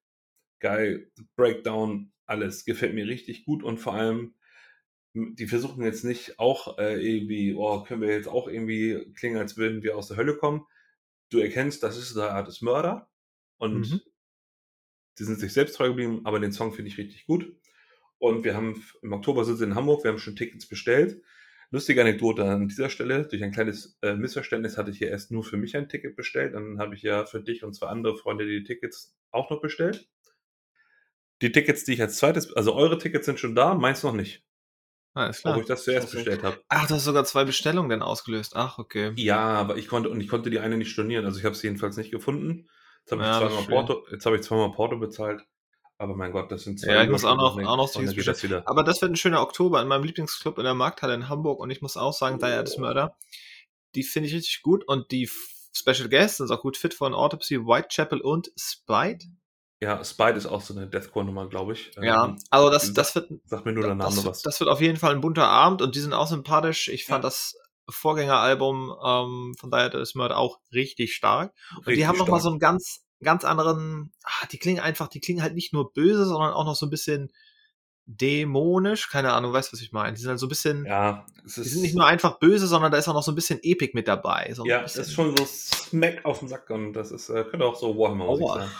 Geil. Breakdown, alles. Gefällt mir richtig gut und vor allem, die versuchen jetzt nicht auch äh, irgendwie, oh, können wir jetzt auch irgendwie klingen, als würden wir aus der Hölle kommen. Du erkennst, das ist eine Art des Mörder und Mhm. die sind sich selbst treu geblieben, aber den Song finde ich richtig gut. Und wir haben im Oktober sind sie in Hamburg, wir haben schon Tickets bestellt. Lustige Anekdote an dieser Stelle. Durch ein kleines äh, Missverständnis hatte ich hier erst nur für mich ein Ticket bestellt. Dann habe ich ja für dich und zwei andere Freunde die Tickets auch noch bestellt. Die Tickets, die ich als zweites, also eure Tickets sind schon da, meins noch nicht. alles Obwohl klar. ich das zuerst Okay. bestellt habe. Ach, du hast sogar zwei Bestellungen dann ausgelöst. Ach, okay. Ja, aber ich konnte und ich konnte die eine nicht stornieren. Also ich habe sie jedenfalls nicht gefunden. Jetzt habe ich Ja, das zweimal. Porto, jetzt habe ich zweimal Porto bezahlt. Aber mein Gott, das sind zwei Ja, ich muss auch noch- Überstunden auch noch geht das wieder. Aber das wird ein schöner Oktober in meinem Lieblingsclub in der Markthalle in Hamburg und ich muss auch sagen, Die Artist Murder, die finde ich richtig gut und die Special Guests sind auch gut fit von Autopsy, Whitechapel und Spite. Ja, Spite ist auch so eine Deathcore-Nummer, glaube ich. Ja, Ähm, also das, das wird Sag mir nur der Name das, was. das wird auf jeden Fall ein bunter Abend und die sind auch sympathisch. Ich fand Ja. das Vorgängeralbum ähm, von Die Artist Murder auch richtig stark. Und die Richtig haben noch mal stark. so einen ganz, ganz anderen, ah, die klingen einfach, die klingen halt nicht nur böse, sondern auch noch so ein bisschen dämonisch. Keine Ahnung, weißt du, was ich meine? Die sind halt so ein bisschen, Ja, es die ist, sind nicht nur einfach böse, sondern da ist auch noch so ein bisschen Epik mit dabei. So ja, es ist schon so Smack auf den Sack und das ist, äh, könnte auch so Warhammer-Musik Aua. sein.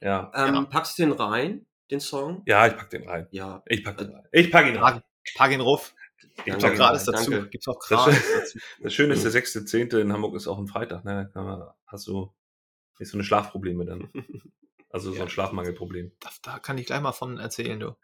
Ja. Ähm, Ja. Packst du den rein, den Song? ja, ich pack den rein. Ja. Ich pack den rein. Ich pack ihn rein. Pack, pack ihn ruf. Ich Gibt's pack auch ihn gratis dazu. danke. Gibt's auch Das, gratis dazu. das Schöne ist, der 6.10. in Hamburg ist auch ein Freitag, ne? Da kann man, hast du nicht so eine Schlafprobleme dann. Also so Ja. ein Schlafmangelproblem. Da, da kann ich gleich mal von erzählen, du.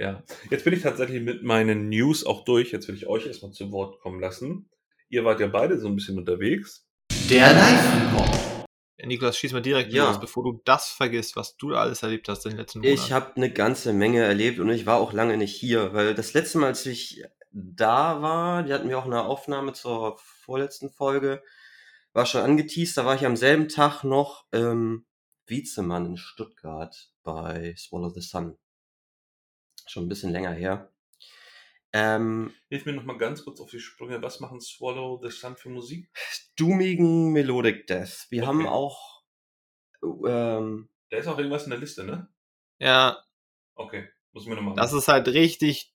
Ja. Jetzt bin ich tatsächlich mit meinen News auch durch. Jetzt will ich euch erstmal zu Wort kommen lassen. Ihr wart ja beide so ein bisschen unterwegs. Der Live-Report. Ja, Niklas, schieß mal direkt Ja. los, bevor du das vergisst, was du alles erlebt hast in den letzten Monaten. Ich habe eine ganze Menge erlebt und ich war auch lange nicht hier, weil das letzte Mal, als ich da war, die hatten wir auch eine Aufnahme zur vorletzten Folge, war schon angeteased, da war ich am selben Tag noch ähm, Vizemann in Stuttgart bei Swallow the Sun. Schon ein bisschen länger her. Ähm, Hilf mir noch mal ganz kurz auf die Sprünge. Was machen Swallow the Sun für Musik? doomigen Melodic Death. Wir Okay. haben auch ähm, Da ist auch irgendwas in der Liste, ne? ja, Okay. Muss ich mir nochmal das ist halt richtig,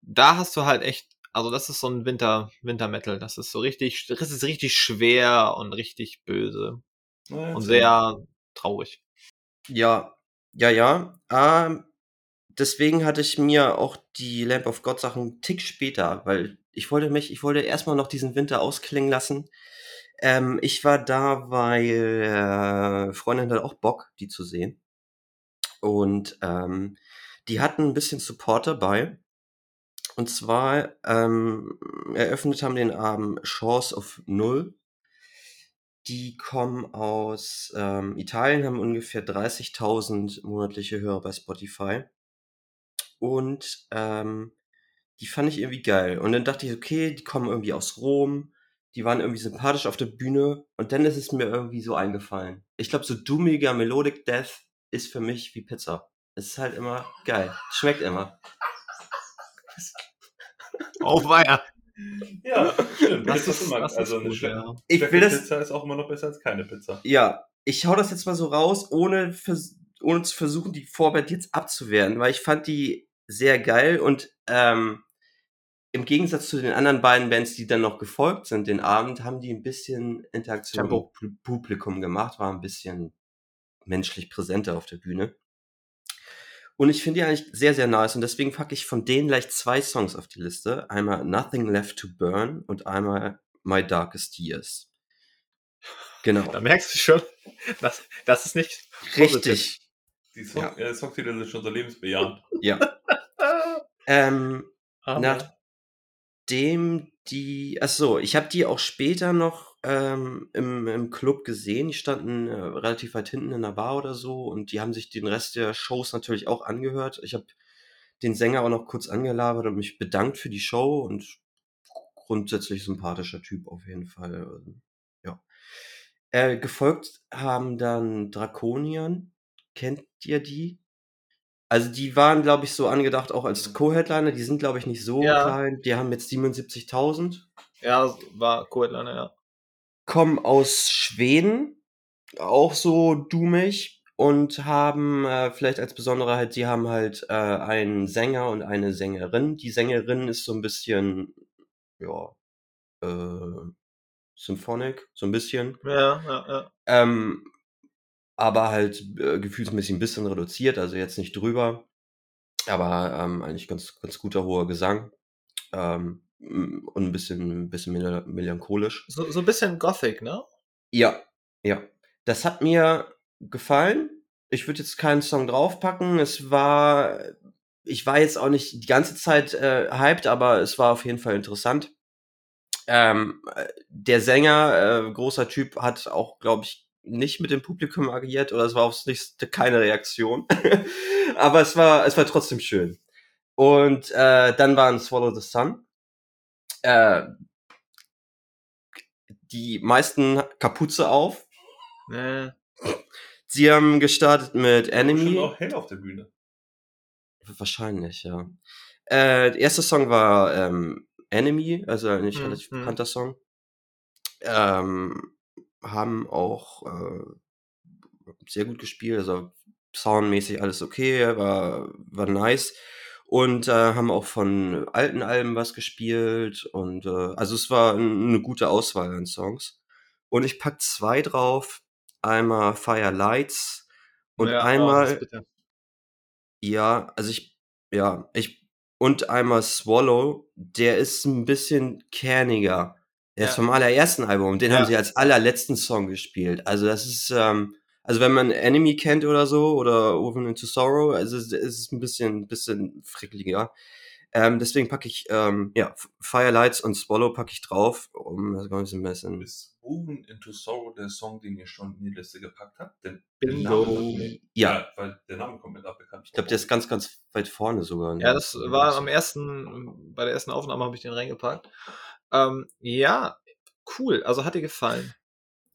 da hast du halt echt, also das ist so ein Winter, Winter-Metal. Das ist so richtig, das ist richtig schwer und richtig böse und sehr traurig. Ja, ja, ja. Ähm, deswegen hatte ich mir auch die Lamp of God Sachen einen Tick später, weil ich wollte mich, ich wollte erstmal noch diesen Winter ausklingen lassen. Ähm, ich war da, weil äh, Freundin hat auch Bock, die zu sehen. Und ähm, die hatten ein bisschen Support dabei. Und zwar ähm, eröffnet haben den Abend Chance of Null. Die kommen aus ähm, Italien, haben ungefähr 30.000 monatliche Hörer bei Spotify. Und ähm, die fand ich irgendwie geil. Und dann dachte ich, okay, die kommen irgendwie aus Rom, die waren irgendwie sympathisch auf der Bühne und dann ist es mir irgendwie so eingefallen. Ich glaube, so dummiger Melodic Death ist für mich wie Pizza. Es ist halt immer geil. Schmeckt immer. Auf Weiher. Ja, stimmt. Das Pizza ist- immer- das ist also eine gut, schlechte ja. Ich will das, Pizza ist auch immer noch besser als keine Pizza. ja, ich hau das jetzt mal so raus, ohne, ohne zu versuchen, die Vorband jetzt abzuwehren, weil ich fand die sehr geil und ähm, im Gegensatz zu den anderen beiden Bands, die dann noch gefolgt sind, den Abend, haben die ein bisschen Interaktion mit Pu- Publikum gemacht, war ein bisschen menschlich präsenter auf der Bühne. Und ich finde die eigentlich sehr, sehr nice und deswegen packe ich von denen gleich zwei Songs auf die Liste. Einmal Nothing Left to Burn und einmal My Darkest Years. Genau. Da merkst du schon, das, das ist nicht Richtig. Die Song, Ja. äh, Songtitel sind schon so lebensbejahend. Ja. ähm, Aber nachdem die, ach so, ich habe die auch später noch ähm, im, im Club gesehen. Die standen äh, relativ weit hinten in der Bar oder so und die haben sich den Rest der Shows natürlich auch angehört. Ich habe den Sänger auch noch kurz angelabert und mich bedankt für die Show und grundsätzlich sympathischer Typ auf jeden Fall. Also, ja. Äh, gefolgt haben dann Draconian. Kennt ihr die? Also die waren, glaube ich, so angedacht auch als Co-Headliner. Die sind, glaube ich, nicht so Ja. klein. Die haben jetzt 77.000. Ja, war Cohetliner, ja. Kommen aus Schweden, auch so dummig und haben äh, vielleicht als Besonderheit, die haben halt äh, einen Sänger und eine Sängerin. Die Sängerin ist so ein bisschen, ja, äh, Symphonic, so ein bisschen. Ja, ja, ja. Ähm, aber halt äh, gefühlsmäßig ein bisschen reduziert, also jetzt nicht drüber. Aber ähm, eigentlich ganz, ganz guter hoher Gesang. Ähm, m- und ein bisschen, ein bisschen mel- melancholisch. So, so ein bisschen Gothic, ne? Ja, ja. Das hat mir gefallen. Ich würde jetzt keinen Song draufpacken. Es war, ich war jetzt auch nicht die ganze Zeit äh, hyped, aber es war auf jeden Fall interessant. Ähm, äh, der Sänger, äh, großer Typ, hat auch, glaube ich, nicht mit dem Publikum agiert oder es war aufs nächste keine Reaktion. aber es war, es war trotzdem schön. Und äh, dann waren Swallow the Sun. Äh, die meisten Kapuze auf. Nee. Sie haben gestartet mit Schon Enemy. auch hell auf der Bühne. Wahrscheinlich, ja. Äh, der erste Song war ähm, Enemy, also ein Hm, relativ hm. bekannter Song. Ähm, haben auch äh, sehr gut gespielt, also soundmäßig alles okay, war, war nice. Und äh, haben auch von alten Alben was gespielt und äh, also es war eine gute Auswahl an Songs. Und ich pack zwei drauf, einmal Fire Lights und ja, oh, einmal bitter. ja, also ich, ja, ich, und einmal Swallow, der ist ein bisschen kerniger. Der ist Ja. vom allerersten Album, den Ja. haben sie als allerletzten Song gespielt. Also das ist, ähm, also wenn man Enemy kennt oder so, oder Woven into Sorrow, also es ist ein bisschen, bisschen frickliger. Ähm, deswegen packe ich, ähm, ja, Firelights und Swallow packe ich drauf, um das Ganze ein bisschen, Ist Woven into Sorrow der Song, den ihr schon in die Liste gepackt habt? Denn Bingo. Der Name, nee, ja, weil der Name kommt mir gerade bekannt ich glaube, der ist ganz, ganz weit vorne sogar. in Ja, das war am ersten, bei der ersten Aufnahme habe ich den reingepackt. Ähm, ja, cool. Also hat dir gefallen.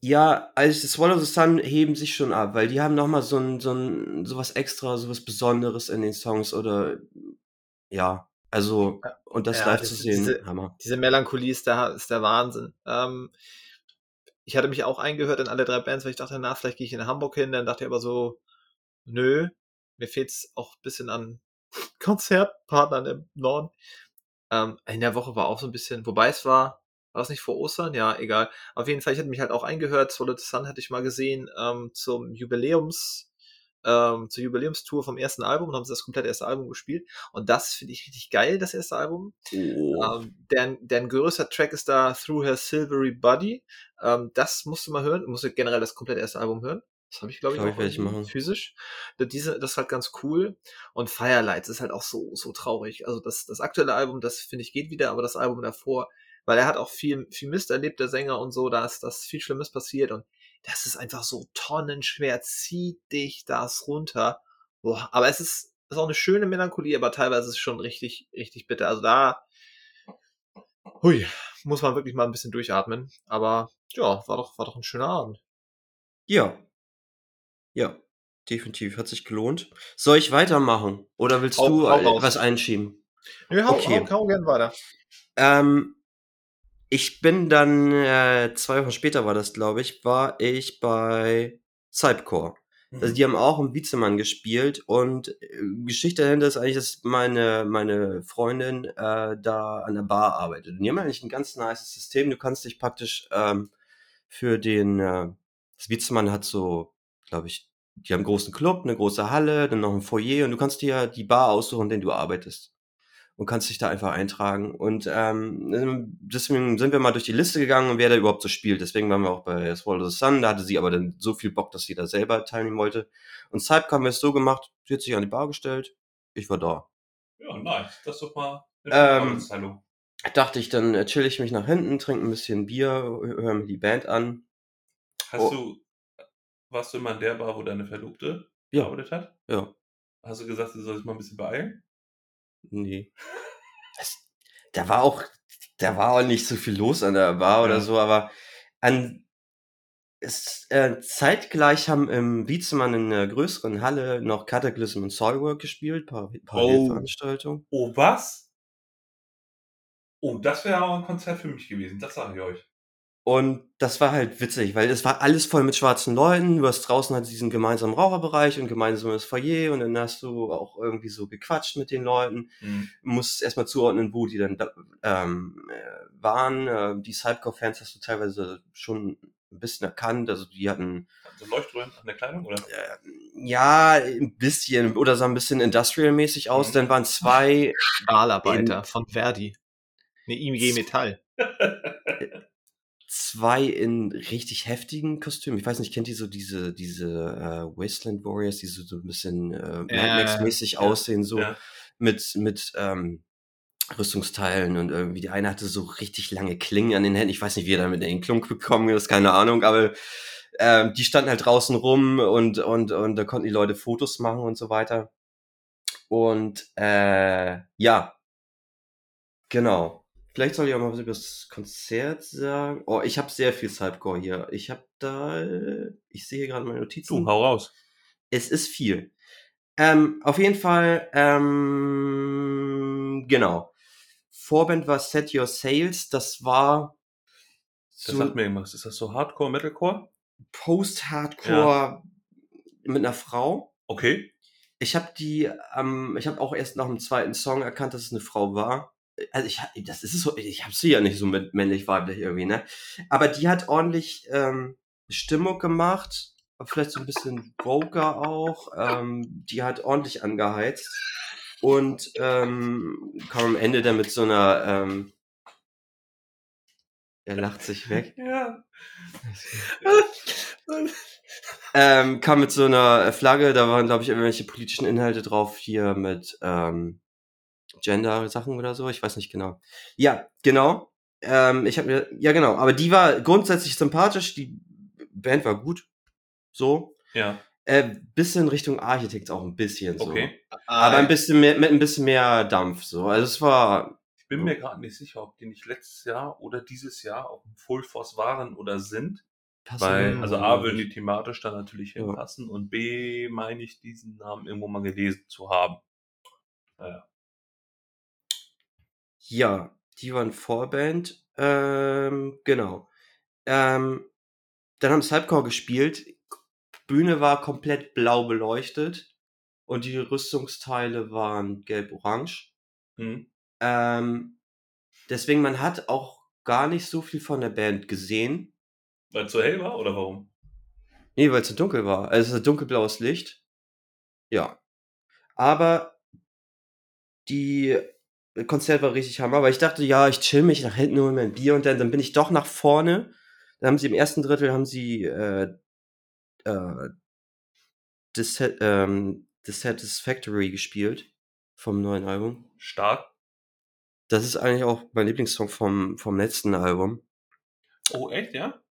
Ja, also Swallow the Sun heben sich schon ab, weil die haben noch mal so ein, so ein, sowas extra, sowas Besonderes in den Songs oder, ja, also, und das Ja, live das- zu sehen, diese- Hammer. Diese Melancholie ist der, ist der Wahnsinn. Ähm, ich hatte mich auch eingehört in alle drei Bands, weil ich dachte, na, vielleicht gehe ich in Hamburg hin. Dann dachte ich aber so, nö, mir fehlt's auch ein bisschen an Konzertpartnern im Norden. Ähm, in der Woche war auch so ein bisschen, wobei es war, war es nicht vor Ostern? Ja, egal. Auf jeden Fall, ich hatte mich halt auch eingehört. Swallow the Sun hatte ich mal gesehen ähm, zum Jubiläums, ähm, zur Jubiläumstour vom ersten Album und haben sie das komplette erste Album gespielt. Und das finde ich richtig geil, das erste Album. Oh. Ähm, deren, deren größter Track ist da Through Her Silvery Body. Ähm, das musst du mal hören. Du musst generell das komplette erste Album hören. Das habe ich, glaube ich, Glaub ich, auch ich machen. physisch. Diese, das ist halt ganz cool. Und Firelights ist halt auch so, so traurig. Also das, das aktuelle Album, das finde ich geht wieder, aber das Album davor, weil er hat auch viel, viel Mist erlebt, der Sänger und so, da ist das viel Schlimmes passiert und das ist einfach so tonnenschwer, zieht dich das runter. Boah, aber es ist ist auch eine schöne Melancholie, aber teilweise ist es schon richtig, richtig bitter. Also da, hui, muss man wirklich mal ein bisschen durchatmen. Aber ja, war doch, war doch ein schöner Abend. Ja. Ja, definitiv. Hat sich gelohnt. Soll ich weitermachen? Oder willst Hau- du hau äh, was einschieben? Nö, hau, Okay. hau, hau gern weiter. Ähm, ich bin dann, äh, zwei Wochen später war das, glaube ich, war ich bei Cypcore. Also die haben auch im Wiezemann gespielt und äh, Geschichte dahinter ist eigentlich, dass meine, meine Freundin äh, da an der Bar arbeitet. Und die haben eigentlich ein ganz nice System. Du kannst dich praktisch ähm, für den, äh, das Wiezemann hat so, glaube ich, die haben einen großen Club, eine große Halle, dann noch ein Foyer und du kannst dir die Bar aussuchen, in der du arbeitest. Und kannst dich da einfach eintragen. Und ähm, deswegen sind wir mal durch die Liste gegangen und wer da überhaupt so spielt. Deswegen waren wir auch bei Swallow the Sun. Da hatte sie aber dann so viel Bock, dass sie da selber teilnehmen wollte. Und Cypher haben wir es so gemacht, sie hat sich an die Bar gestellt, ich war da. Ja, nice. Das ist doch mal eine Ähm, Arbeitsteilung. Dachte ich, dann chill ich mich nach hinten, trinke ein bisschen Bier, höre mir die Band an. Hast oh. du, warst du immer in der Bar, wo deine Verlobte Ja. gearbeitet hat? Ja, Hast du gesagt, du sollst mal ein bisschen beeilen? nee. Es, da war auch, da war auch nicht so viel los an der Bar oder Ja. so, aber an es, äh, zeitgleich haben im Wiezemann in einer größeren Halle noch Cataclysm und Soilwork gespielt, Par Parallelveranstaltung. Oh, was? Oh, das wäre auch ein Konzert für mich gewesen, das sage ich euch. Und das war halt witzig, weil es war alles voll mit schwarzen Leuten. Du hast draußen halt diesen gemeinsamen Raucherbereich und gemeinsames Foyer und dann hast du auch irgendwie so gequatscht mit den Leuten. Hm. musst erstmal zuordnen, wo die dann ähm, äh, waren. Äh, die Cypcore-Fans hast du teilweise schon ein bisschen erkannt. Also die hatten Also Leuchtröhren an der Kleidung, oder? äh, ja ein bisschen oder sah ein bisschen industrial-mäßig aus. Mhm. Dann waren zwei, Stahlarbeiter von Verdi. Ne, IMG Metall. zwei in richtig heftigen Kostümen. Ich weiß nicht, kennt ihr so diese diese äh, Wasteland Warriors, die so, so ein bisschen äh, Mad Max-mäßig ja. aussehen, so Ja. mit mit ähm, Rüstungsteilen und irgendwie die eine hatte so richtig lange Klingen an den Händen. Ich weiß nicht, wie er damit in den Klunk bekommen ist, keine Ahnung, aber ähm, die standen halt draußen rum und und und da konnten die Leute Fotos machen und so weiter. Und äh, ja, genau. Vielleicht soll ich auch mal was über das Konzert sagen. Oh, ich habe sehr viel Cypcore hier. Ich habe da, ich sehe hier gerade meine Notizen. Du, hau raus. Es ist viel. Ähm, auf jeden Fall, ähm, genau. Vorband war Set Your Sails. Das war Das so sagt mir irgendwas. Ist das so Hardcore, Metalcore? Post-Hardcore mit einer Frau. Okay. Ich habe die, ähm, ich habe auch erst nach dem zweiten Song erkannt, dass es eine Frau war. Also ich, das ist so, ich habe sie ja nicht so mit männlich weiblich irgendwie, ne? Aber die hat ordentlich ähm, Stimmung gemacht, vielleicht so ein bisschen Broker auch. Ähm, die hat ordentlich angeheizt und ähm, kam am Ende dann mit so einer, ähm, er lacht sich weg. Ja. Ähm, kam mit so einer Flagge, da waren, glaube ich, irgendwelche politischen Inhalte drauf, hier mit ähm, Gender-Sachen oder so, ich weiß nicht genau. Ja, genau. Ähm, ich habe mir, ja genau, aber die war grundsätzlich sympathisch, die Band war gut, so. Ja, Äh, bisschen Richtung Architekt auch ein bisschen so. okay. Aber ein bisschen mehr, mit ein bisschen mehr Dampf, so. Also es war, Ich bin mir gerade nicht sicher, ob die nicht letztes Jahr oder dieses Jahr auf dem Full Force waren oder sind. Weil, also A, würden die thematisch da natürlich Ja. hinpassen und B, meine ich, diesen Namen irgendwo mal gelesen zu haben. Naja. Ja, die waren Vorband. Ähm, genau. Ähm, dann haben Cypcore gespielt. Bühne war komplett blau beleuchtet und die Rüstungsteile waren gelb-orange. Hm. Ähm, deswegen, man hat auch gar nicht so viel von der Band gesehen. Weil es so hell war oder warum? Nee, weil es so dunkel war. Also es ist dunkelblaues Licht. Ja. Aber die Konzert war richtig hammer, aber ich dachte, ja, ich chill mich nach hinten, hol mir ein Bier und dann, dann bin ich doch nach vorne. Dann haben sie im ersten Drittel haben sie äh, äh, Dis ähm, Dissatisfactory gespielt vom neuen Album. Stark. Das ist eigentlich auch mein Lieblingssong vom, vom letzten Album. Oh, echt, ja?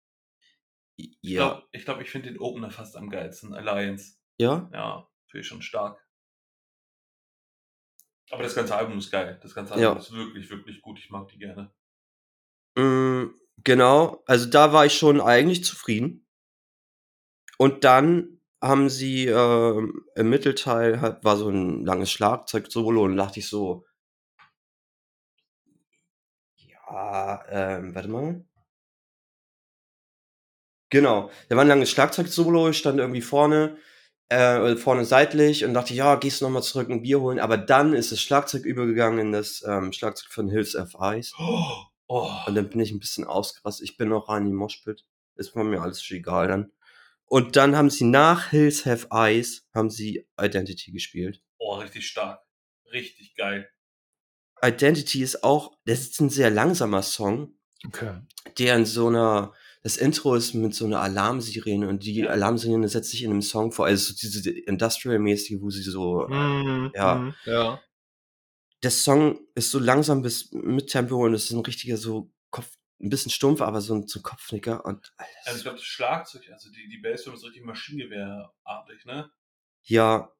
I- Ich Ja. glaube, ich, glaub, ich finde den Opener fast am geilsten. Alliance. Ja? Ja, finde ich schon stark. Aber das ganze Album ist geil. Das ganze Ja. Album ist wirklich, wirklich gut. Ich mag die gerne. Mm, genau, also da war ich schon eigentlich zufrieden. Und dann haben sie ähm, im Mittelteil halt, war so ein langes Schlagzeug-Solo und dachte ich so, ja, ähm, warte mal. Genau, da war ein langes Schlagzeug-Solo, ich stand irgendwie vorne, äh, vorne seitlich und dachte, ja, gehst du nochmal zurück ein Bier holen. Aber dann ist das Schlagzeug übergegangen in das ähm, Schlagzeug von Hills F. Ice. Oh, oh. Und dann bin ich ein bisschen ausgerastet. Ich bin noch rein in die Moshpit. Ist war mir alles schon egal dann. Und dann haben sie nach Hills Have Eyes, haben sie Identity gespielt. oh, richtig stark. Richtig geil. Identity ist auch, das ist ein sehr langsamer Song, Okay. der in so einer, das Intro ist mit so einer Alarmsirene und die. Alarmsirene setzt sich in einem Song vor, also so diese Industrial-mäßige, wo sie so, Mhm, Ja. mhm, ja. der Song ist so langsam bis mit Tempo und es ist ein richtiger so Kopf, ein bisschen stumpf, aber so ein, so ein Kopfnicker und, Alter, Also ich glaube, das Schlagzeug, also die, die Bassdrum ist richtig Maschinengewehrartig, ne? ja,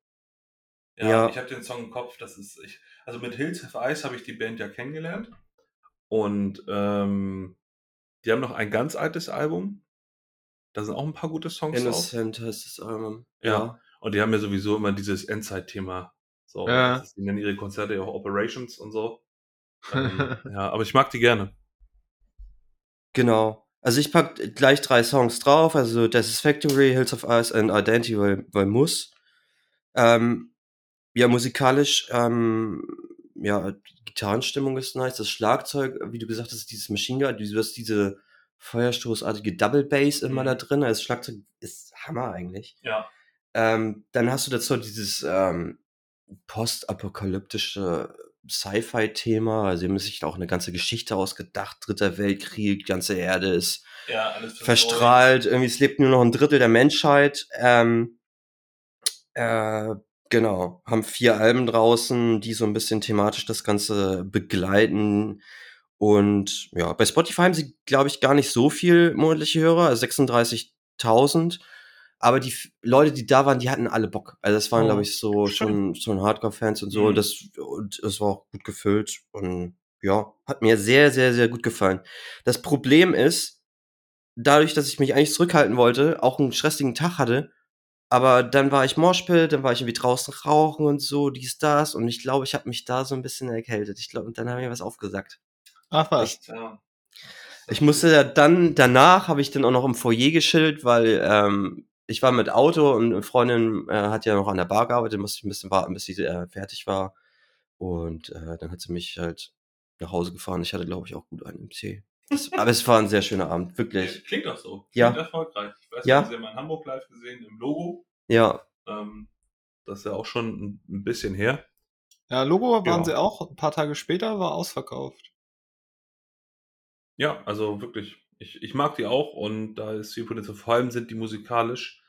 Ja, Ja. ich habe den Song im Kopf, das ist, ich, also mit Hills Have Ice habe ich die Band ja kennengelernt. Und ähm, die haben noch ein ganz altes Album. Da sind auch ein paar gute Songs drauf. Innocent heißt das Album. Ja. Und die haben ja sowieso immer dieses Endzeit-Thema. So, Ja. das ist- die nennen ihre Konzerte ja auch Operations und so. Ähm, ja, aber ich mag die gerne. Genau. Also ich pack gleich drei Songs drauf, also Factory, Hills of Ice und Identity, weil, weil muss. Ähm, ja, musikalisch, ähm, ja, die Gitarrenstimmung ist nice, das Schlagzeug, wie du gesagt hast, dieses Machine Gun, du hast diese feuerstoßartige Double Bass immer Mhm. da drin, das Schlagzeug ist Hammer eigentlich. Ja. Ähm, dann hast du dazu dieses ähm, postapokalyptische Sci-Fi-Thema. Also, sie haben sich auch eine ganze Geschichte ausgedacht. Dritter Weltkrieg, die ganze Erde ist Ja, verstrahlt. Irgendwie, es lebt nur noch ein Drittel der Menschheit. Ähm, äh, genau. Haben vier Alben draußen, die so ein bisschen thematisch das Ganze begleiten. Und ja, bei Spotify haben sie, glaube ich, gar nicht so viel monatliche Hörer, also 36.000. Aber die Leute, die da waren, die hatten alle Bock. Also das waren, Oh, glaube ich, so schon, schon Hardcore-Fans und so. Mhm. Das, und es war auch gut gefüllt. Und ja, hat mir sehr, sehr, sehr gut gefallen. Das Problem ist, dadurch, dass ich mich eigentlich zurückhalten wollte, auch einen stressigen Tag hatte, aber dann war ich Moshpit, dann war ich irgendwie draußen rauchen und so, dies, das. Und ich glaube, ich habe mich da so ein bisschen erkältet. Ich glaube, und dann habe ich mir was aufgesagt. Ach was. Ja. Ich musste ja dann, danach habe ich dann auch noch im Foyer geschillt, weil ähm, ich war mit Auto und eine Freundin äh, hat ja noch an der Bar gearbeitet, musste ich ein bisschen warten, bis sie äh, fertig war. Und äh, dann hat sie mich halt nach Hause gefahren. Ich hatte, glaube ich, auch gut einen MC. Das, aber es war ein sehr schöner Abend, wirklich. Klingt doch so. Klingt Ja. erfolgreich. Ich weiß, Ja. Sie haben in Hamburg live gesehen, im Logo. Ja, Ähm, das ist ja auch schon ein- ein bisschen her. Ja, Logo waren Ja. sie auch ein paar Tage später, war ausverkauft. Ja, also wirklich. Ich, ich mag die auch und da ist viel Potenzial. Vor allem sind die musikalisch,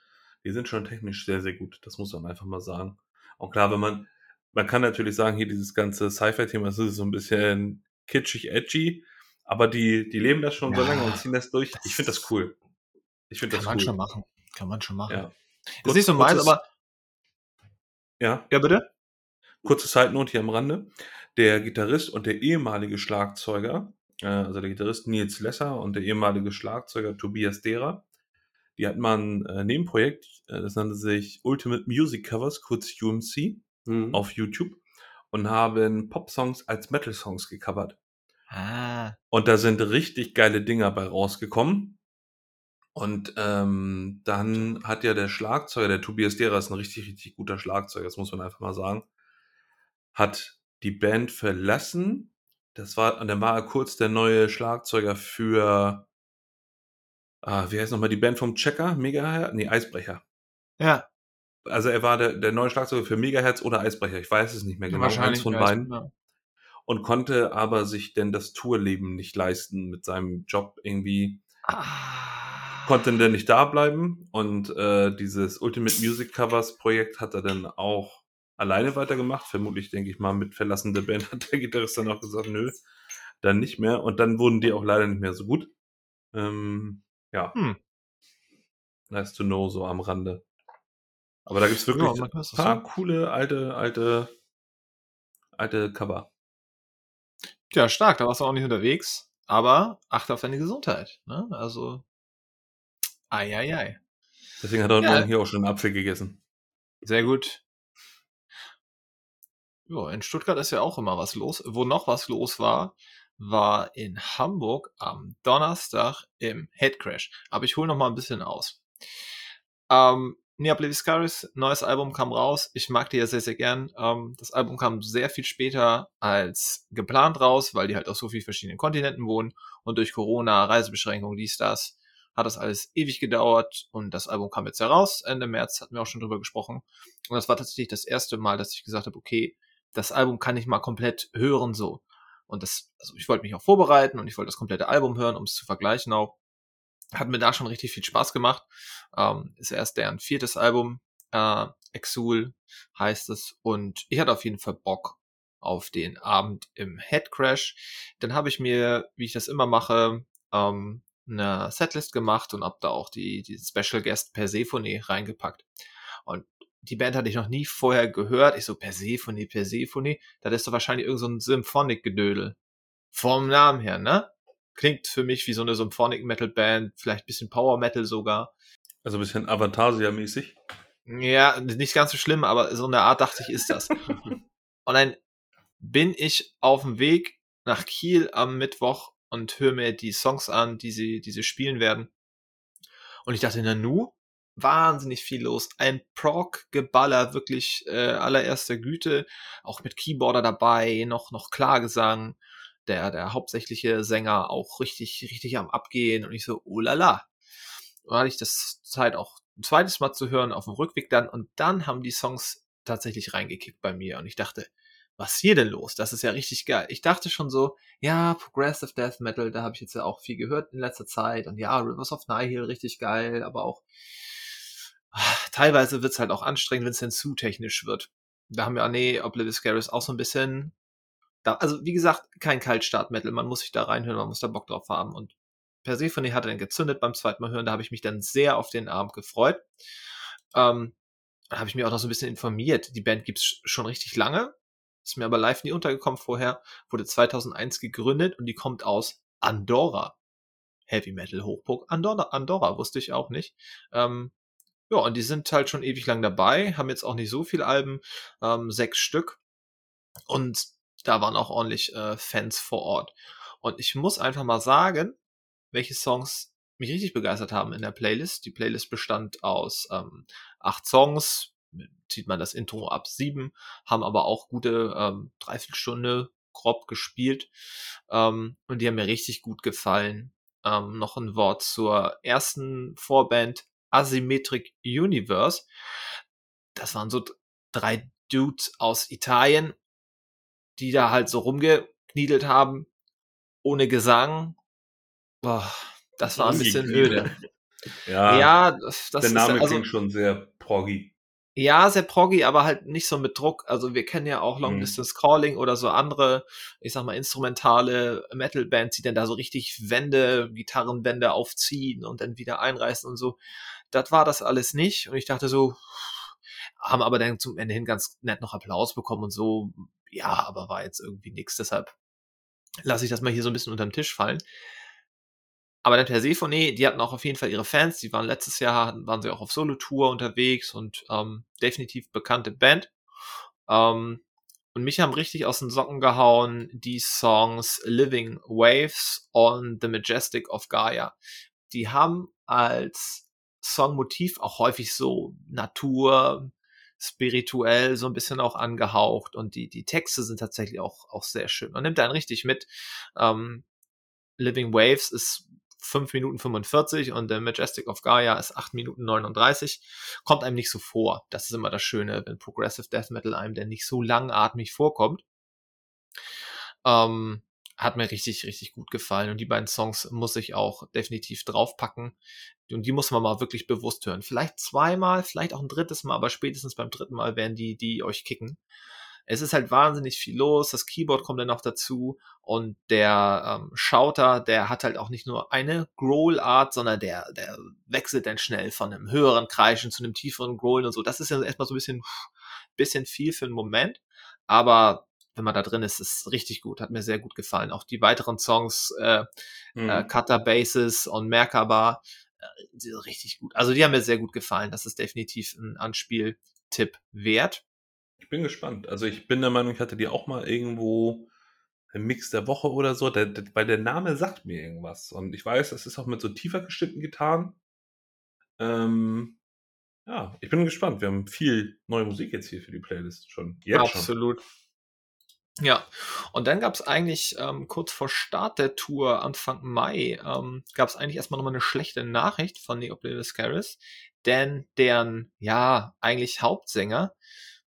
die sind schon technisch sehr, sehr gut. Das muss man einfach mal sagen. Und klar, wenn man, man kann natürlich sagen, hier dieses ganze Sci-Fi-Thema, das ist so ein bisschen kitschig, edgy, aber die, die leben das schon so Ja. lange und ziehen das durch. Ich finde das cool. Ich finde Kann das man cool. schon machen. Kann man schon machen. Ja. Ist Kurz- nicht so meins, aber. Ja, Ja, bitte? kurze Note hier am Rande. Der Gitarrist und der ehemalige Schlagzeuger, äh, also der Gitarrist Nils Lesser und der ehemalige Schlagzeuger Tobias Derer, die hatten mal ein äh, Nebenprojekt, äh, das nannte sich Ultimate Music Covers, kurz UMC, hm. auf YouTube und haben Pop-Songs als Metal-Songs gecovert. Ah. Und da sind richtig geile Dinger bei rausgekommen. Und ähm, dann hat ja der Schlagzeuger, der Tobias Derer ist ein richtig, richtig guter Schlagzeuger, das muss man einfach mal sagen, hat die Band verlassen. Das war, und dann war er kurz der neue Schlagzeuger für, ah, wie heißt nochmal die Band vom Checker? Megahertz? Nee, Eisbrecher. Ja, Also er war der, der neue Schlagzeuger für Megahertz oder Eisbrecher, ich weiß es nicht mehr genau, eins von beiden Ja. Und konnte aber sich denn das Tourleben nicht leisten mit seinem Job irgendwie. Ah. Konnte dann nicht da bleiben und äh, dieses Ultimate Music Covers Projekt hat er dann auch alleine weitergemacht. Vermutlich, denke ich mal, mit Verlassen der Band hat der Gitarrist dann auch gesagt, nö, dann nicht mehr. Und dann wurden die auch leider nicht mehr so gut. Ähm, ja. Hm. Nice to know, so am Rande. Aber da gibt's wirklich Ja, ein paar so. coole alte, alte alte Cover. Ja, stark, da warst du auch nicht unterwegs, aber achte auf deine Gesundheit. Ne? Also, ei, ei, ei. Deswegen hat er heute Ja. Morgen hier auch schon einen Apfel gegessen. Sehr gut. Ja, in Stuttgart ist ja auch immer was los. Wo noch was los war, war in Hamburg am Donnerstag im Headcrash. Aber ich hole noch mal ein bisschen aus. Ähm, Nia Blaviscaris, neues Album kam raus. Ich mag die ja sehr, sehr gern. Ähm, das Album kam sehr viel später als geplant raus, weil die halt auf so vielen verschiedenen Kontinenten wohnen und durch Corona, Reisebeschränkungen, dies, das, hat das alles ewig gedauert und das Album kam jetzt heraus. Ende März hatten wir auch schon drüber gesprochen. Und das war tatsächlich das erste Mal, dass ich gesagt habe, okay, das Album kann ich mal komplett hören so. Und das, also ich wollte mich auch vorbereiten und ich wollte das komplette Album hören, um es zu vergleichen auch. Hat mir da schon richtig viel Spaß gemacht. Ähm, ist erst deren viertes Album, äh, Exul heißt es. Und ich hatte auf jeden Fall Bock auf den Abend im Headcrash. Dann habe ich mir, wie ich das immer mache, ähm, eine Setlist gemacht und hab da auch die, die Special Guest Persephone reingepackt. Und die Band hatte ich noch nie vorher gehört. Ich so, Persephone, Persephone, das ist doch wahrscheinlich irgend so Symphonic-Gedödel. Vom Namen her, ne? Klingt für mich wie so eine Symphonic Metal Band, vielleicht bisschen Power Metal sogar. Also ein bisschen Avantasia-mäßig. Ja, nicht ganz so schlimm, aber so eine Art dachte ich, ist das. und dann bin ich auf dem Weg nach Kiel am Mittwoch und höre mir die Songs an, die sie, die sie spielen werden. Und ich dachte, na nu, wahnsinnig viel los. Ein Prog-Geballer, wirklich äh, allererster Güte, auch mit Keyboarder dabei, noch, noch Klargesang. Der, der hauptsächliche Sänger auch richtig, richtig am Abgehen und ich so, oh la la. Da hatte ich das Zeit auch ein zweites Mal zu hören, auf dem Rückweg dann und dann haben die Songs tatsächlich reingekickt bei mir und ich dachte, was hier denn los? Das ist ja richtig geil. Ich dachte schon so, ja, Progressive Death Metal, da habe ich jetzt ja auch viel gehört in letzter Zeit und ja, Rivers of Nihil richtig geil, aber auch ah, teilweise wird's halt auch anstrengend, wenn es dann zu technisch wird. Da haben wir, nee, Oblivious Garrus auch so ein bisschen, da, also wie gesagt, kein Kaltstart-Metal, man muss sich da reinhören, man muss da Bock drauf haben und Persephone hatte dann gezündet beim zweiten Mal hören, da habe ich mich dann sehr auf den Abend gefreut. Ähm, da habe ich mich auch noch so ein bisschen informiert. Die Band gibt's schon richtig lange, ist mir aber live nie untergekommen vorher, wurde 2001 gegründet und die kommt aus Andorra. Heavy Metal Hochburg Andorra, Andorra wusste ich auch nicht. Ähm, ja, und die sind halt schon ewig lang dabei, haben jetzt auch nicht so viele Alben, ähm, sechs Stück. Und da waren auch ordentlich äh, Fans vor Ort. Und ich muss einfach mal sagen, welche Songs mich richtig begeistert haben in der Playlist. Die Playlist bestand aus ähm, acht Songs, zieht man das Intro ab sieben, haben aber auch gute ähm, Dreiviertelstunde grob gespielt ähm, und die haben mir richtig gut gefallen. Ähm, noch ein Wort zur ersten Vorband Asymmetric Universe. Das waren so drei Dudes aus Italien, die da halt so rumgekniedelt haben, ohne Gesang. Boah, das war ein bisschen öde. Ja, Ja, das, der Name ist also, klingt schon sehr proggy. ja, sehr proggy, aber halt nicht so mit Druck. Also wir kennen ja auch Long Mhm. Distance Calling oder so andere, ich sag mal, instrumentale Metal-Bands, die dann da so richtig Wände, Gitarrenwände aufziehen und dann wieder einreißen und so. Das war das alles nicht. Und ich dachte so, haben aber dann zum Ende hin ganz nett noch Applaus bekommen und so. Ja, aber war jetzt irgendwie nix. Deshalb lasse ich das mal hier so ein bisschen unterm Tisch fallen. Aber dann Persephone, die hatten auch auf jeden Fall ihre Fans. Die waren letztes Jahr, waren sie auch auf Solo-Tour unterwegs und ähm, definitiv bekannte Band. Ähm, und mich haben richtig aus den Socken gehauen die Songs Living Waves on The Majestic of Gaia. Die haben als Songmotiv auch häufig so Natur, spirituell so ein bisschen auch angehaucht und die, die Texte sind tatsächlich auch, auch sehr schön. Man nimmt einen richtig mit. Ähm, Living Waves ist 5 Minuten 45 und The Majestic of Gaia ist 8 Minuten 39. Kommt einem nicht so vor. Das ist immer das Schöne, wenn Progressive Death Metal einem denn nicht so langatmig vorkommt. Ähm, hat mir richtig, richtig gut gefallen. Und die beiden Songs muss ich auch definitiv draufpacken. Und die muss man mal wirklich bewusst hören. Vielleicht zweimal, vielleicht auch ein drittes Mal, aber spätestens beim dritten Mal werden die, die euch kicken. Es ist halt wahnsinnig viel los. Das Keyboard kommt dann noch dazu. Und der ähm, Schauter, der hat halt auch nicht nur eine Growl-Art, sondern der, der wechselt dann schnell von einem höheren Kreischen zu einem tieferen Growlen und so. Das ist ja erstmal so ein bisschen, bisschen viel für einen Moment. Aber wenn man da drin ist, ist richtig gut, hat mir sehr gut gefallen. Auch die weiteren Songs, äh, Mhm. äh, Cutter Bases und Merkaba, äh, richtig gut. Also die haben mir sehr gut gefallen. Das ist definitiv ein Anspieltipp wert. Ich bin gespannt. Also ich bin der Meinung, ich hatte die auch mal irgendwo im Mix der Woche oder so, der, der, weil der Name sagt mir irgendwas. Und ich weiß, es ist auch mit so tiefer gestimmten Gitarren. Ähm, ja, ich bin gespannt. Wir haben viel neue Musik jetzt hier für die Playlist schon. Jetzt schon. Ja, und dann gab es eigentlich ähm, kurz vor Start der Tour, Anfang Mai, ähm, gab es eigentlich erstmal nochmal eine schlechte Nachricht von Neoplatis Caris, denn deren, ja, eigentlich Hauptsänger,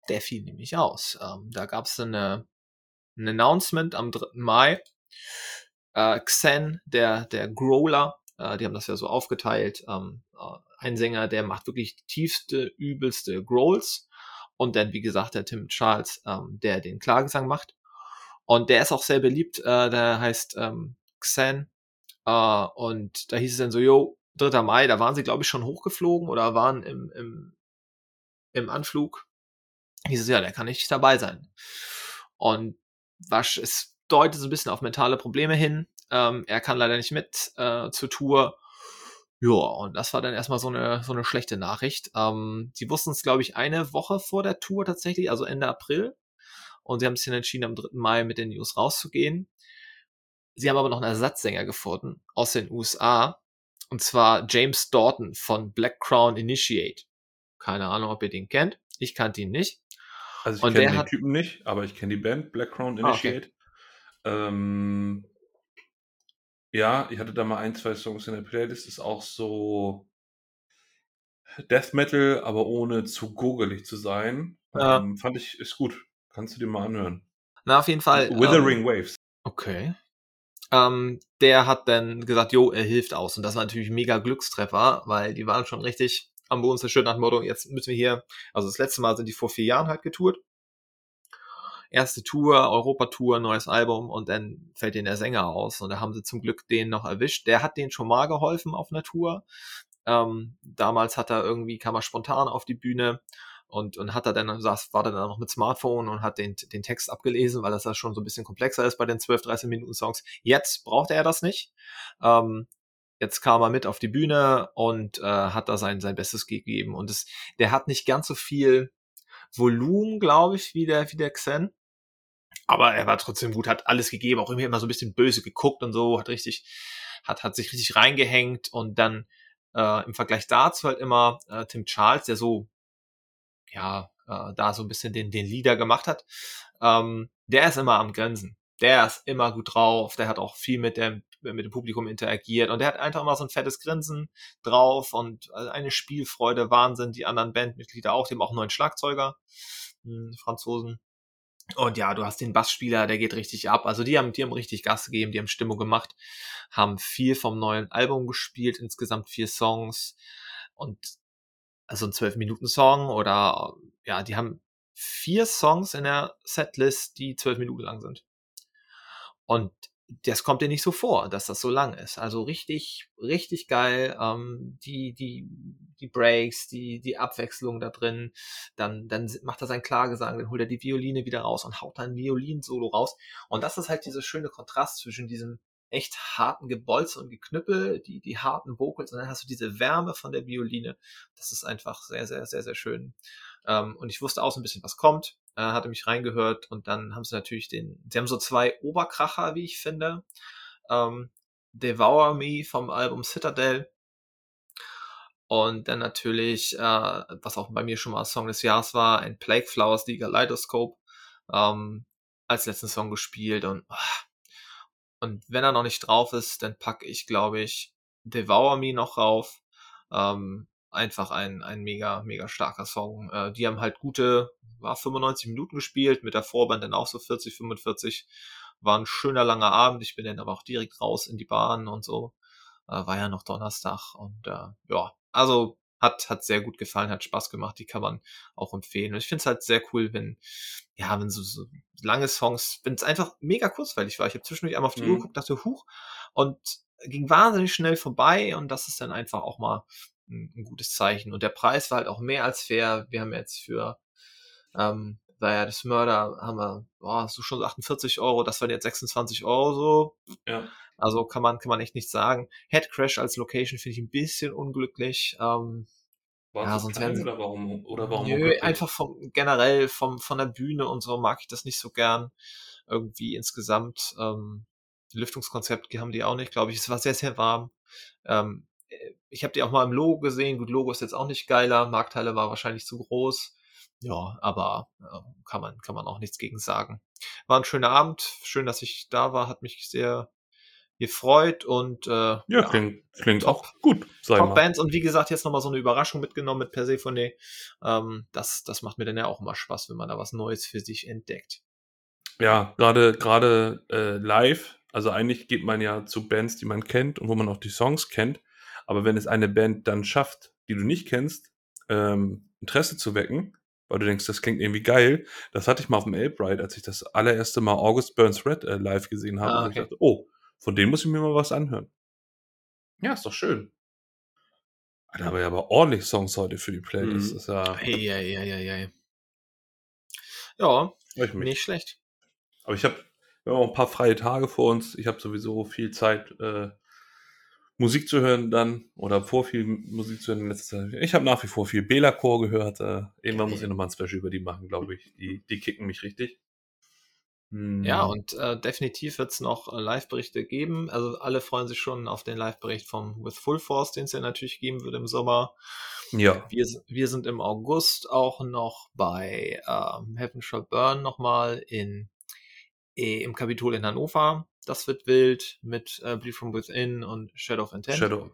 der fiel nämlich aus. Ähm, da gab es eine, ein Announcement am 3. Mai. Äh, Xen, der, der Growler, äh, die haben das ja so aufgeteilt. Ähm, äh, ein Sänger, der macht wirklich tiefste, übelste Growls. Und dann, wie gesagt, der Tim Charles, ähm, der den Klagesang macht. Und der ist auch sehr beliebt. Äh, der heißt ähm, Xen. Äh, und da hieß es dann so, yo, 3. Mai, da waren sie, glaube ich, schon hochgeflogen oder waren im, im, im Anflug. Hieß es, ja, der kann nicht dabei sein. Und was, es deutet so ein bisschen auf mentale Probleme hin. Ähm, er kann leider nicht mit äh, zur Tour. Ja, und das war dann erstmal so eine, so eine schlechte Nachricht. Ähm, die wussten es, glaube ich, eine Woche vor der Tour tatsächlich, also Ende April. Und sie haben sich dann entschieden, am 3. Mai mit den News rauszugehen. Sie haben aber noch einen Ersatzsänger gefunden aus den USA. Und zwar James Dorton von Black Crown Initiate. Keine Ahnung, ob ihr den kennt. Ich kannte ihn nicht. Also ich kenne den hat- Typen nicht, aber ich kenne die Band Black Crown Ah, okay. Initiate. ähm, ja, ich hatte da mal ein, zwei Songs in der Playlist. Ist auch so Death Metal, aber ohne zu gurgelig zu sein. Ja. Ähm, fand ich, ist gut. Kannst du dir mal anhören. Na, auf jeden Fall. Withering ähm, Waves. Okay. Ähm, der hat dann gesagt, jo, er hilft aus. Und das war natürlich mega Glückstreffer, weil die waren schon richtig am Boden zerstört nach dem Motto, jetzt müssen wir hier, also das letzte Mal sind die vor vier Jahren halt getourt. Erste Tour, Europatour, neues Album und dann fällt denen der Sänger aus. Und da haben sie zum Glück den noch erwischt. Der hat denen schon mal geholfen auf einer Tour. Ähm, damals hat er irgendwie, kam er spontan auf die Bühne und, und hat er dann, saß, war dann noch mit Smartphone und hat den, den Text abgelesen, weil das ja schon so ein bisschen komplexer ist bei den 12, 13 Minuten Songs. Jetzt braucht er das nicht. Ähm, jetzt kam er mit auf die Bühne und äh, hat da sein, sein Bestes gegeben. Und es, der hat nicht ganz so viel Volumen, glaube ich, wie der, wie der Xen. Aber er war trotzdem gut, hat alles gegeben, auch immer, so ein bisschen böse geguckt und so, hat richtig, hat, hat sich richtig reingehängt und dann äh, im Vergleich dazu halt immer äh, Tim Charles, der so, ja, äh, da so ein bisschen den, den Leader gemacht hat, ähm, der ist immer am Grenzen. Der ist immer gut drauf, der hat auch viel mit dem, mit dem Publikum interagiert und der hat einfach immer so ein fettes Grinsen drauf und äh, eine Spielfreude, Wahnsinn, die anderen Bandmitglieder auch, dem auch neuen Schlagzeuger, mh, Franzosen. Und ja, du hast den Bassspieler, der geht richtig ab. Also die haben, die haben richtig Gas gegeben, die haben Stimmung gemacht, haben viel vom neuen Album gespielt, insgesamt vier Songs und also ein 12-Minuten-Song oder ja, die haben vier Songs in der Setlist, die zwölf Minuten lang sind. Und das kommt dir nicht so vor, dass das so lang ist. Also richtig, richtig geil. Ähm, die, die, die Breaks, die, die Abwechslung da drin. Dann, dann macht er seinen Klagesang, dann holt er die Violine wieder raus und haut dann ein Violinsolo raus. Und das ist halt dieser schöne Kontrast zwischen diesem echt harten Gebolze und Geknüppel, die, die harten Vocals, und dann hast du diese Wärme von der Violine. Das ist einfach sehr, sehr, sehr, sehr schön. Ähm, und ich wusste auch so ein bisschen, was kommt, äh, hatte mich reingehört und dann haben sie natürlich den, sie haben so zwei Oberkracher, wie ich finde. Ähm, Devour Me vom Album Citadel. Und dann natürlich, äh, was auch bei mir schon mal Song des Jahres war, ein Plague Flowers die Kaleidoscope ähm, als letzten Song gespielt und ah, und wenn er noch nicht drauf ist, dann packe ich, glaube ich, Devour Me noch rauf. Ähm, einfach ein, ein mega, mega starker Song. Äh, die haben halt gute, war 95 Minuten gespielt, mit der Vorband dann auch so 40, 45. War ein schöner langer Abend. Ich bin dann aber auch direkt raus in die Bahn und so. Äh, war ja noch Donnerstag und äh, ja, also hat, hat sehr gut gefallen, hat Spaß gemacht, die kann man auch empfehlen. Und ich finde es halt sehr cool, wenn, ja, wenn so, so lange Songs, wenn es einfach mega kurzweilig war. Ich habe zwischendurch einmal auf die Mhm. Uhr geguckt, dachte, huch, und ging wahnsinnig schnell vorbei und das ist dann einfach auch mal ein, ein gutes Zeichen. Und der Preis war halt auch mehr als fair. Wir haben jetzt für ähm, bei das Murder haben wir, boah, so schon so 48 Euro, das waren jetzt 26 Euro so. Ja. Also kann man, kann man echt nicht sagen. Head Crash als Location finde ich ein bisschen unglücklich. Ähm, War Ja, sonst wären sie- oder warum? Oder warum Nö, einfach vom generell vom von der Bühne und so mag ich das nicht so gern. Irgendwie insgesamt ähm, Lüftungskonzept haben die auch nicht, glaube ich. Es war sehr sehr warm. Ähm, äh, ich habe die auch mal im Logo gesehen. Gut, Logo ist jetzt auch nicht geiler. Markthalle war wahrscheinlich zu groß. Ja, aber äh, kann man kann man auch nichts gegen sagen. War ein schöner Abend. Schön, dass ich da war. Hat mich sehr gefreut und äh, Ja, klingt, klingt Top. auch gut, sag ich mal. Top-Bands und wie gesagt, jetzt nochmal so eine Überraschung mitgenommen mit Persephone. Ähm, das, das macht mir dann ja auch immer Spaß, wenn man da was Neues für sich entdeckt. Ja, gerade gerade äh, live, also eigentlich geht man ja zu Bands, die man kennt und wo man auch die Songs kennt. Aber wenn es eine Band dann schafft, die du nicht kennst, ähm, Interesse zu wecken, weil du denkst, das klingt irgendwie geil, das hatte ich mal auf dem Elbride, als ich das allererste Mal August Burns Red äh, live gesehen habe. Ah, und ich okay. dachte, oh, von denen muss ich mir mal was anhören. Ja, ist doch schön. Da haben wir ja aber ordentlich Songs heute für die Playlist. Mhm. Das ist ja, hey, hey, hey. Ja, nicht schlecht. Aber ich habe wir haben auch ein paar freie Tage vor uns. Ich habe sowieso viel Zeit, äh, Musik zu hören dann oder vor viel Musik zu hören in letzter Zeit. Ich habe nach wie vor viel Bela Chor gehört. Äh, irgendwann muss ich nochmal ein Special über die machen, glaube ich. Die, die kicken mich richtig. Hm. Ja, und äh, definitiv wird es noch äh, Live-Berichte geben. Also alle freuen sich schon auf den Live-Bericht vom With Full Force, den es ja natürlich geben wird im Sommer. ja, Wir, wir sind im August auch noch bei ähm, Heaven Shall Burn nochmal in, eh, im Kapitol in Hannover. Das wird wild mit äh, Bleed From Within und Shadow of Intent. Shadow.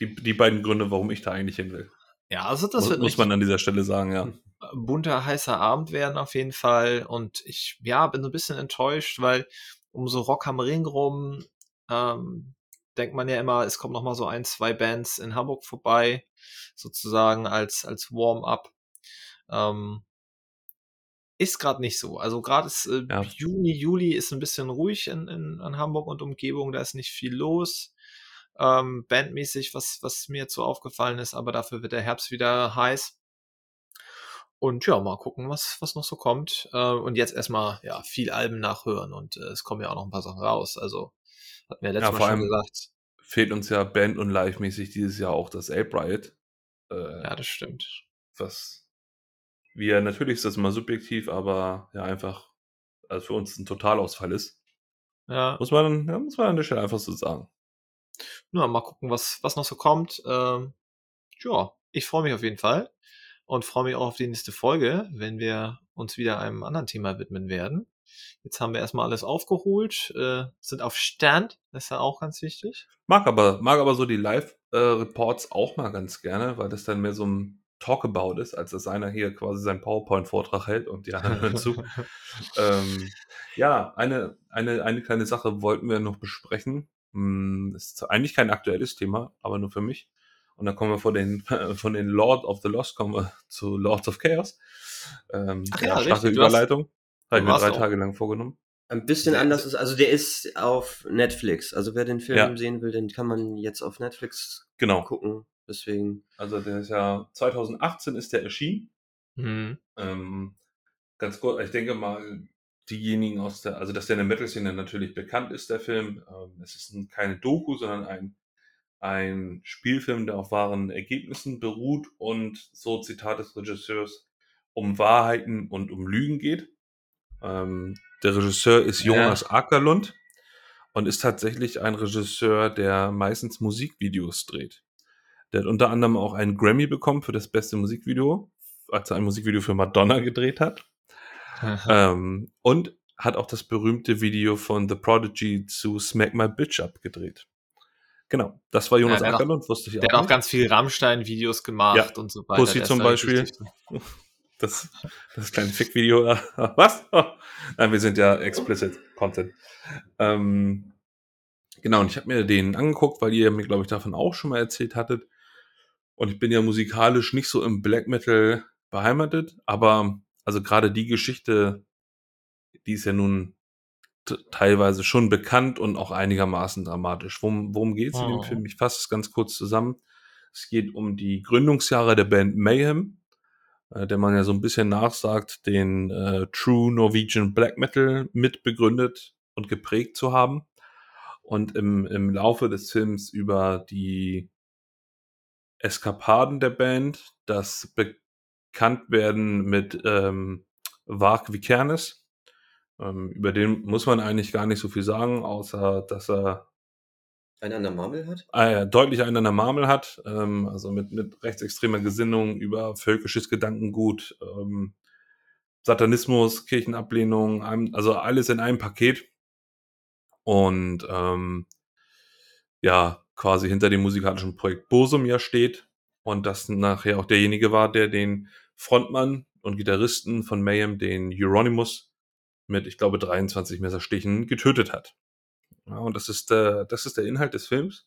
Die, die beiden Gründe, warum ich da eigentlich hin will. Ja, also das muss, wird muss man an dieser Stelle sagen, ja. bunter, heißer Abend werden auf jeden Fall. Und ich, ja, bin so ein bisschen enttäuscht, weil um so Rock am Ring rum ähm, denkt man ja immer, es kommen noch mal so ein, zwei Bands in Hamburg vorbei, sozusagen als, als Warm-up. Ähm, ist gerade nicht so. Also gerade ist äh, Ja. Juni, Juli ist ein bisschen ruhig in, in, in Hamburg und Umgebung, da ist nicht viel los. Ähm, bandmäßig, was, was mir jetzt so aufgefallen ist, aber dafür wird der Herbst wieder heiß. Und ja, mal gucken, was, was noch so kommt. Äh, und jetzt erstmal, ja, viel Alben nachhören und äh, es kommen ja auch noch ein paar Sachen raus. Also, wir ja letztes Ja, Mal vor schon allem- gesagt. Fehlt uns ja Band- und Live-mäßig dieses Jahr auch das Ape Riot. Äh, Ja, das stimmt. was wir natürlich ist das immer subjektiv, aber ja einfach also für uns ein Totalausfall ist. Ja, Muss man, ja, muss man an der Stelle einfach so sagen. ja mal gucken, was, was noch so kommt. Ähm, ja, ich freue mich auf jeden Fall und freue mich auch auf die nächste Folge, wenn wir uns wieder einem anderen Thema widmen werden. Jetzt haben wir erstmal alles aufgeholt, äh, sind auf Stand, das ist ja auch ganz wichtig. Mag aber, mag aber so die Live-Reports auch mal ganz gerne, weil das dann mehr so ein Talkabout ist, als dass einer hier quasi seinen PowerPoint-Vortrag hält und die anderen hören zu. ähm, ja, eine, eine, eine kleine Sache wollten wir noch besprechen. Hm, ist eigentlich kein aktuelles Thema, aber nur für mich. Und dann kommen wir von den, von den Lord of the Lost kommen wir zu Lords of Chaos. Ähm, Ach ja, starke richtig, Überleitung. Habe ich mir drei auch- Tage lang vorgenommen. Ein bisschen anders ist, also der ist auf Netflix. Also wer den Film Ja. sehen will, den kann man jetzt auf Netflix Genau. gucken. Deswegen. Also der ist ja 2018 ist der erschienen. Hm. Ähm, ganz kurz, ich denke mal, diejenigen aus der, also dass der in der Metal-Szene natürlich bekannt ist, der Film. Ähm, es ist ein, keine Doku, sondern ein, ein Spielfilm, der auf wahren Ergebnissen beruht und so Zitat des Regisseurs um Wahrheiten und um Lügen geht. Ähm, der Regisseur ist Ja. Jonas Ackerlund und ist tatsächlich ein Regisseur, der meistens Musikvideos dreht. Der hat unter anderem auch einen Grammy bekommen für das beste Musikvideo, als er ein Musikvideo für Madonna gedreht hat. Ähm, und hat auch das berühmte Video von The Prodigy zu Smack My Bitch Up gedreht. Genau, das war Jonas Ja, Ackerlund, wusste ich Der hat auch auch ganz viel Rammstein-Videos gemacht Ja, und so weiter. Pussy Der zum Beispiel. Das, das kleine Fick-Video. Was? Nein, wir sind ja explicit Content. Ähm, genau, und ich habe mir den angeguckt, weil ihr mir, glaube ich, davon auch schon mal erzählt hattet. Und ich bin ja musikalisch nicht so im Black Metal beheimatet, aber also gerade die Geschichte, die ist ja nun teilweise schon bekannt und auch einigermaßen dramatisch. Worum, worum geht's in Oh. dem Film? Ich fasse es ganz kurz zusammen. Es geht um die Gründungsjahre der Band Mayhem. äh, der man ja so ein bisschen nachsagt, den äh, True Norwegian Black Metal mitbegründet und geprägt zu haben. Und im, im Laufe des Films über die Eskapaden der Band, das Bekanntwerden mit ähm, Varg Vikernes. Ähm, über den muss man eigentlich gar nicht so viel sagen, außer dass er Einer an der Marmel hat? äh, deutlich einen an der Marmel hat, ähm, also mit, mit rechtsextremer Gesinnung über völkisches Gedankengut, ähm, Satanismus, Kirchenablehnung, einem- also alles in einem Paket. Und ähm, ja, quasi hinter dem musikalischen Projekt Bosum ja steht und das nachher auch derjenige war, der den Frontmann und Gitarristen von Mayhem, den Euronymous, mit, ich glaube, 23 Messerstichen getötet hat. Ja, und das ist, der, das ist der Inhalt des Films.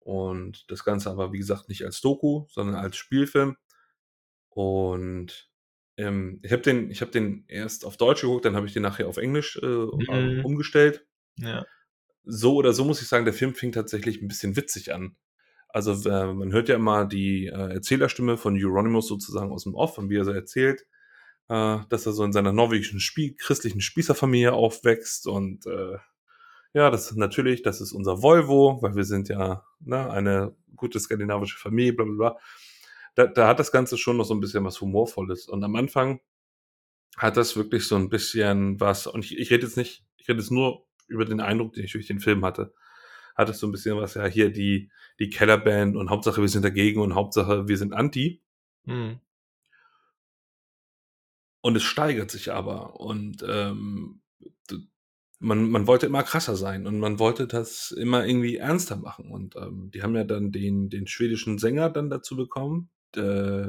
Und das Ganze aber, wie gesagt, nicht als Doku, sondern als Spielfilm. Und ähm, ich habe den, ich hab den erst auf Deutsch geguckt, dann habe ich den nachher auf Englisch äh, Mhm. umgestellt Ja. So oder so muss ich sagen, der Film fing tatsächlich ein bisschen witzig an. Also äh, man hört ja immer die äh, Erzählerstimme von Euronymous sozusagen aus dem Off und wie er so erzählt, äh, dass er so in seiner norwegischen Spie christlichen Spießerfamilie aufwächst und äh, ja, das ist natürlich, das ist unser Volvo, weil wir sind ja ne, eine gute skandinavische Familie, bla bla bla. Da, da hat das Ganze schon noch so ein bisschen was Humorvolles. Und am Anfang hat das wirklich so ein bisschen was, und ich, ich rede jetzt nicht, ich rede jetzt nur über den Eindruck, den ich durch den Film hatte. Hat es so ein bisschen was, ja, hier die, die Kellerband und Hauptsache wir sind dagegen und Hauptsache wir sind anti. Mhm. Und es steigert sich aber. Und ähm, man, man wollte immer krasser sein und man wollte das immer irgendwie ernster machen. Und ähm, die haben ja dann den, den schwedischen Sänger dann dazu bekommen. Äh,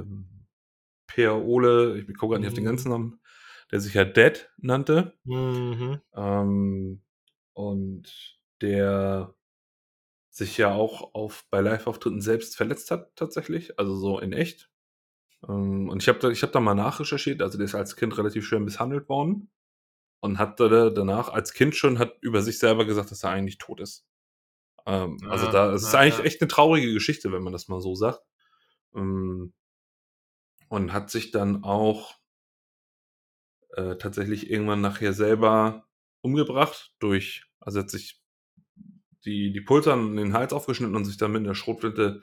Per Ole, ich gucke gar nicht auf den Mhm. ganzen Namen, der sich ja Dead nannte. Mhm. Ähm, und der sich ja auch auf, bei Live-Auftritten selbst verletzt hat, tatsächlich. Also so in echt. Ähm, und ich habe da, ich hab da mal nachrecherchiert. Also der ist als Kind relativ schwer misshandelt worden. Und hat da danach als Kind schon hat über sich selber gesagt, dass er eigentlich tot ist. Ähm, also Ah, da es ist ja, eigentlich ja. echt eine traurige Geschichte, wenn man das mal so sagt. Ähm, und hat sich dann auch äh, tatsächlich irgendwann nachher selber umgebracht durch, also hat sich die, die Pulse an den Hals aufgeschnitten und sich dann mit einer Schrotflinte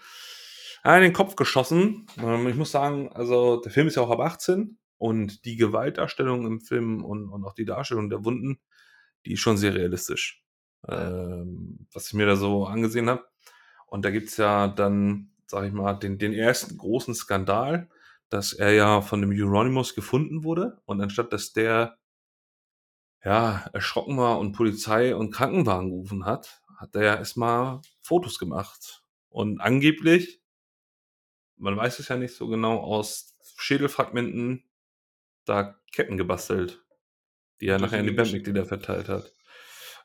in den Kopf geschossen. Ähm, ich muss sagen, also der Film ist ja auch ab 18 und die Gewaltdarstellung im Film und, und auch die Darstellung der Wunden, die ist schon sehr realistisch. Ähm, was ich mir da so angesehen habe. Und da gibt's ja dann, sag ich mal, den, den ersten großen Skandal, dass er ja von dem Euronymous gefunden wurde und anstatt dass der ja erschrocken war und Polizei und Krankenwagen gerufen hat, hat er ja erstmal Fotos gemacht und angeblich, man weiß es ja nicht so genau, aus Schädelfragmenten da Ketten gebastelt, die er nachher in die Bandmitglieder verteilt hat.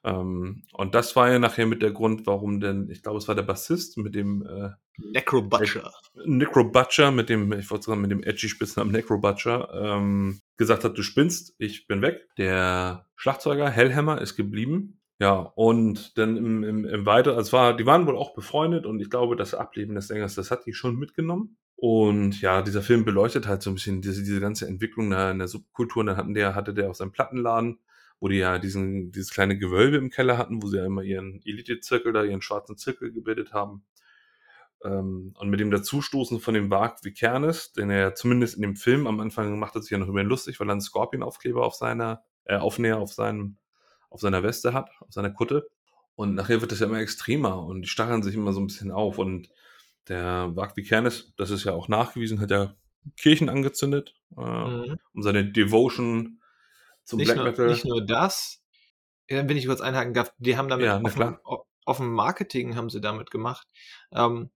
Ähm, und das war ja nachher mit der Grund, warum denn, ich glaube, es war der Bassist mit dem äh, Necro Butcher. Necro Butcher mit dem, ich wollte sagen, mit dem edgy Spitznamen Necro Butcher, ähm, gesagt hat, du spinnst, ich bin weg. Der Schlagzeuger Hellhammer ist geblieben. Ja, und dann im, im, im Weiteren, also war, die waren wohl auch befreundet und ich glaube, das Ableben des Sängers, das hat die schon mitgenommen. Und ja, dieser Film beleuchtet halt so ein bisschen diese, diese ganze Entwicklung in der Subkultur. Und dann hatten der, hatte der auch seinen Plattenladen, wo die ja diesen, dieses kleine Gewölbe im Keller hatten, wo sie ja immer ihren Elite-Zirkel da, ihren schwarzen Zirkel gebildet haben. Ähm, und mit dem Dazustoßen von dem Varg Vikernes, den er zumindest in dem Film am Anfang macht er sich ja noch über ihn lustig, weil er einen Scorpion-Aufkleber auf seiner, äh, Aufnäher auf seinem, auf seiner Weste hat, auf seiner Kutte. Und nachher wird das ja immer extremer und die stacheln sich immer so ein bisschen auf. Und der Varg Vikernes, das ist ja auch nachgewiesen, hat ja Kirchen angezündet, äh, Mhm. um seine Devotion zum Nicht, Black nur, Metal. nicht nur das, wenn ich kurz einhaken darf, die haben damit Ja, auf dem Marketing haben sie damit gemacht. Ähm,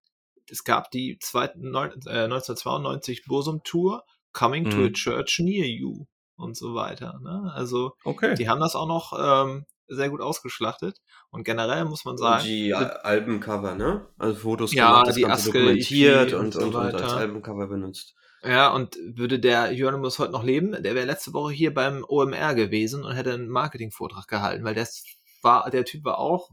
es gab die zweite, neun, äh, 1992 Bosum Tour, Coming to a Mhm. Church Near You und so weiter. Ne? Also Okay. die haben das auch noch ähm, sehr gut ausgeschlachtet und generell muss man Und sagen, die wird- Al- Albencover, ne? Also Fotos Ja, gemacht, das die Ganze Aske, dokumentiert und und, so und, und als. Albencover benutzt. Ja, und würde der Euronymous heute noch leben, der wäre letzte Woche hier beim OMR gewesen und hätte einen Marketingvortrag gehalten, weil das war, der Typ war auch